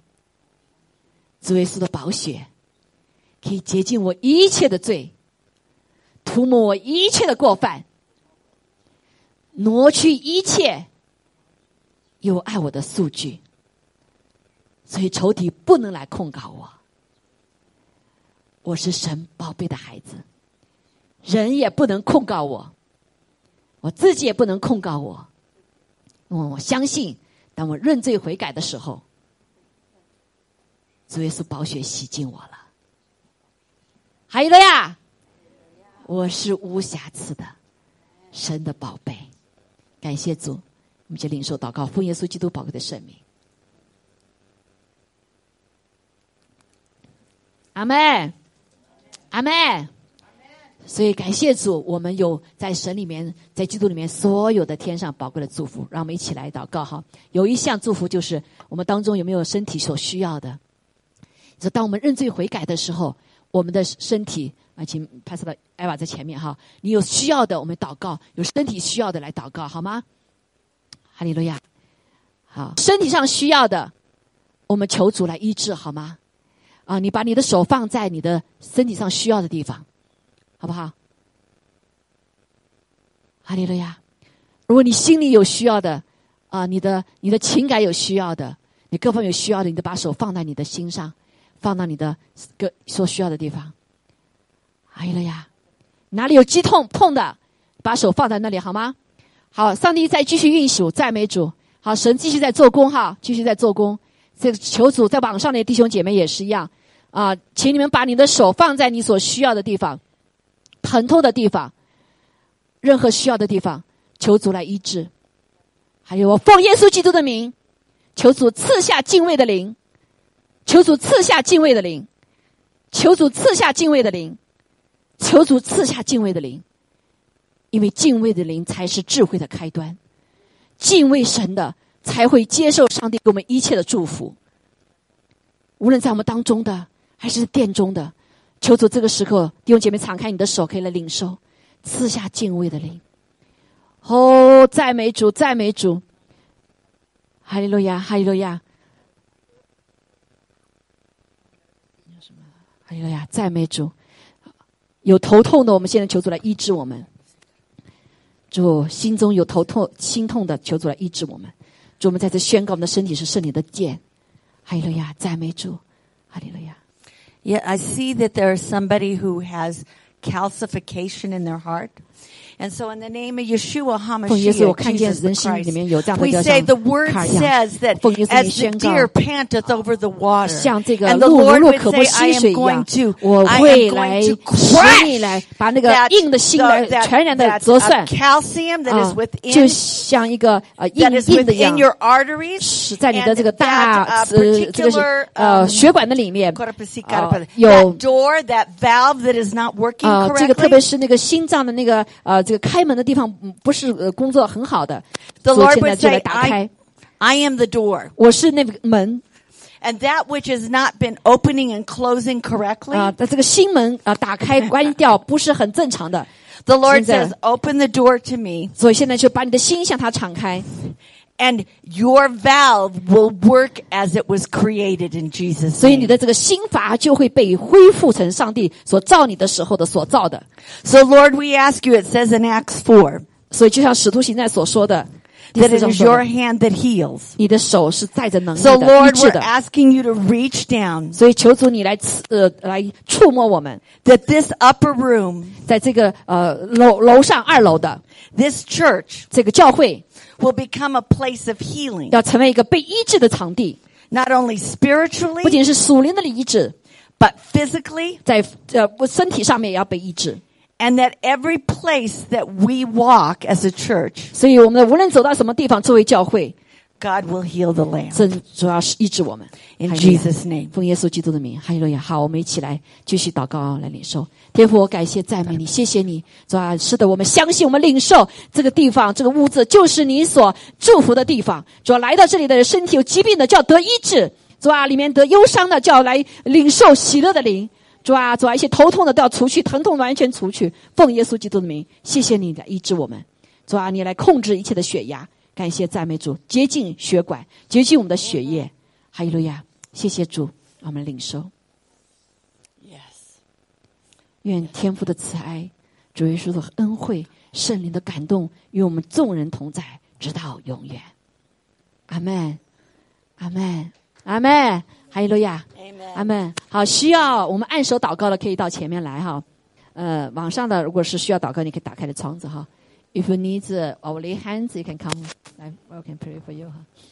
主耶稣的宝血可以洁净我一切的罪。涂抹我一切的过犯，挪去一切有爱我的数据，所以仇敌不能来控告我。我是神宝贝的孩子，人也不能控告我，我自己也不能控告我。我我相信，当我认罪悔改的时候，主耶稣宝血洗净我了。还有了呀。我是无瑕疵的，神的宝贝，感谢主，我们就领受祷告，奉耶稣基督宝贵的圣名，阿门，阿门。所以感谢主，我们有在神里面，在基督里面所有的天上宝贵的祝福，让我们一起来祷告哈。有一项祝福就是我们当中有没有身体所需要的？说当我们认罪悔改的时候，我们的身体。啊，请拍摄到艾娃在前面哈。你有需要的，我们祷告；有身体需要的，来祷告，好吗？哈利路亚。好，身体上需要的，我们求主来医治，好吗？啊，你把你的手放在你的身体上需要的地方，好不好？哈利路亚。如果你心里有需要的，啊，你的你的情感有需要的，你各方面有需要的，你都把手放在你的心上，放到你的各所需要的地方。可以了呀，哪里有肌痛痛的，把手放在那里好吗？好，上帝再继续运行，赞美主。好，神继续在做工哈，继续在做工。这个求主在网上的弟兄姐妹也是一样啊，请你们把你的手放在你所需要的地方，疼痛的地方，任何需要的地方，求主来医治。还有，我奉耶稣基督的名，求主赐下敬畏的灵，求主赐下敬畏的灵，求主赐下敬畏的灵。求主赐下敬畏的灵，因为敬畏的灵才是智慧的开端。敬畏神的才会接受上帝给我们一切的祝福。无论在我们当中的，还是殿中的，求主这个时候弟兄姐妹敞开你的手，可以来领受赐下敬畏的灵。哦，赞美主，赞美主，哈利路亚，哈利路亚。哈利路亚，赞美主。有头痛的，我们现在求主来医治我们；主心中有头痛、心痛的，求主来医治我们。主，我们在这宣告，我们的身体是圣灵的剑。哈利路亚，赞美主，哈利路亚。Yeah, I see that there is somebody who has calcification in their heart. And so, in the name of Yeshua 奉耶稣，我 HaMashiach, 看见 Jesus 人 the 心里 Christ, 面有这样的一 we 个 say 像 the word 坎儿一样。 says that 奉耶稣 as 你 the 宣告 deer panteth over the water, 像这个 and the 鹿如 Lord 鹿 would 渴慕 say, I 溪水 am 一样 going，to, 我 I 会 am 来 going to 使你 crush 来把那个 that, 硬的心 the- 来 that, 全然的 that 折 uh, 算 calcium that 啊 is，就 within 像一个呃硬 that is 硬的一样 within。your arteries 是在你的 and 这个大 that, uh, 呃这个是 particular 呃 um, 血管的里面 Korapasi, 啊 karapasi. 有 that door, that valve that is not working 啊这个特别 correctly. 是那个心脏的那个呃 这个开门的地方嗯不是呃工作很好的， The 所以 Lord 现在 would 就来 say, 打开 I,。I am the door. 我是那个门 And that which has not been opening and closing correctly, 啊，那这个心门啊打开关掉不是很正常的， the Lord 现在- says, open the door to me 所以现在就把你的心向他敞开， and your valve will work as it was created in Jesus' 所以你 name. 的这个心阀就会被恢复成上帝所造你的时候的所造的。 So Lord, we ask you, it says in Acts 4, 所以就像使徒行传所说的，第 that 四 it 章 is 说 your 的， hand that heals. 你的手是带着能力 So 的、医 Lord, 治 we're 的。 asking you to reach down 所以求主你来刺呃来触摸我们， that this upper room, 在这个呃楼楼上二楼的 this church 这个教会， will become a place of healing, 要成为一个被医治的场地， not only 不 spiritually, 仅是属灵的医治， but physically, 在呃不身体上面也要被医治。 and that every place that we walk as a church, 所以我们无论走到什么地方，作为教会， God will heal the land. 真主要是医治我们。In Jesus' name. 奉耶稣基督的名，哈利路亚！好，我们一起来继续祷告来领受。天父，我感谢赞美你，谢谢你，主啊，是的，我们相信，我们领受这个地方，这个屋子就是你所祝福的地方。主啊，来到这里的人，身体有疾病的，就要得医治；主啊，里面得忧伤的，就要来领受喜乐的灵。主啊，主啊，一些头痛的都要除去，疼痛完全除去。奉耶稣基督的名，谢谢你来医治我们。主啊，你来控制一切的血压，感谢赞美主，洁净血管，洁净我们的血液。哈利路亚，谢谢主，我们领受。Yes. 愿天父的慈爱、主耶稣的恩惠、圣灵的感动与我们众人同在，直到永远。阿门，阿门，阿门，哈利路亚，阿门。好，需要我们按手祷告的，可以到前面来哈。呃，网上的如果是需要祷告，你可以打开的窗子哈。if you need uh, our lay hands, you can come. I, I can pray for you. Huh?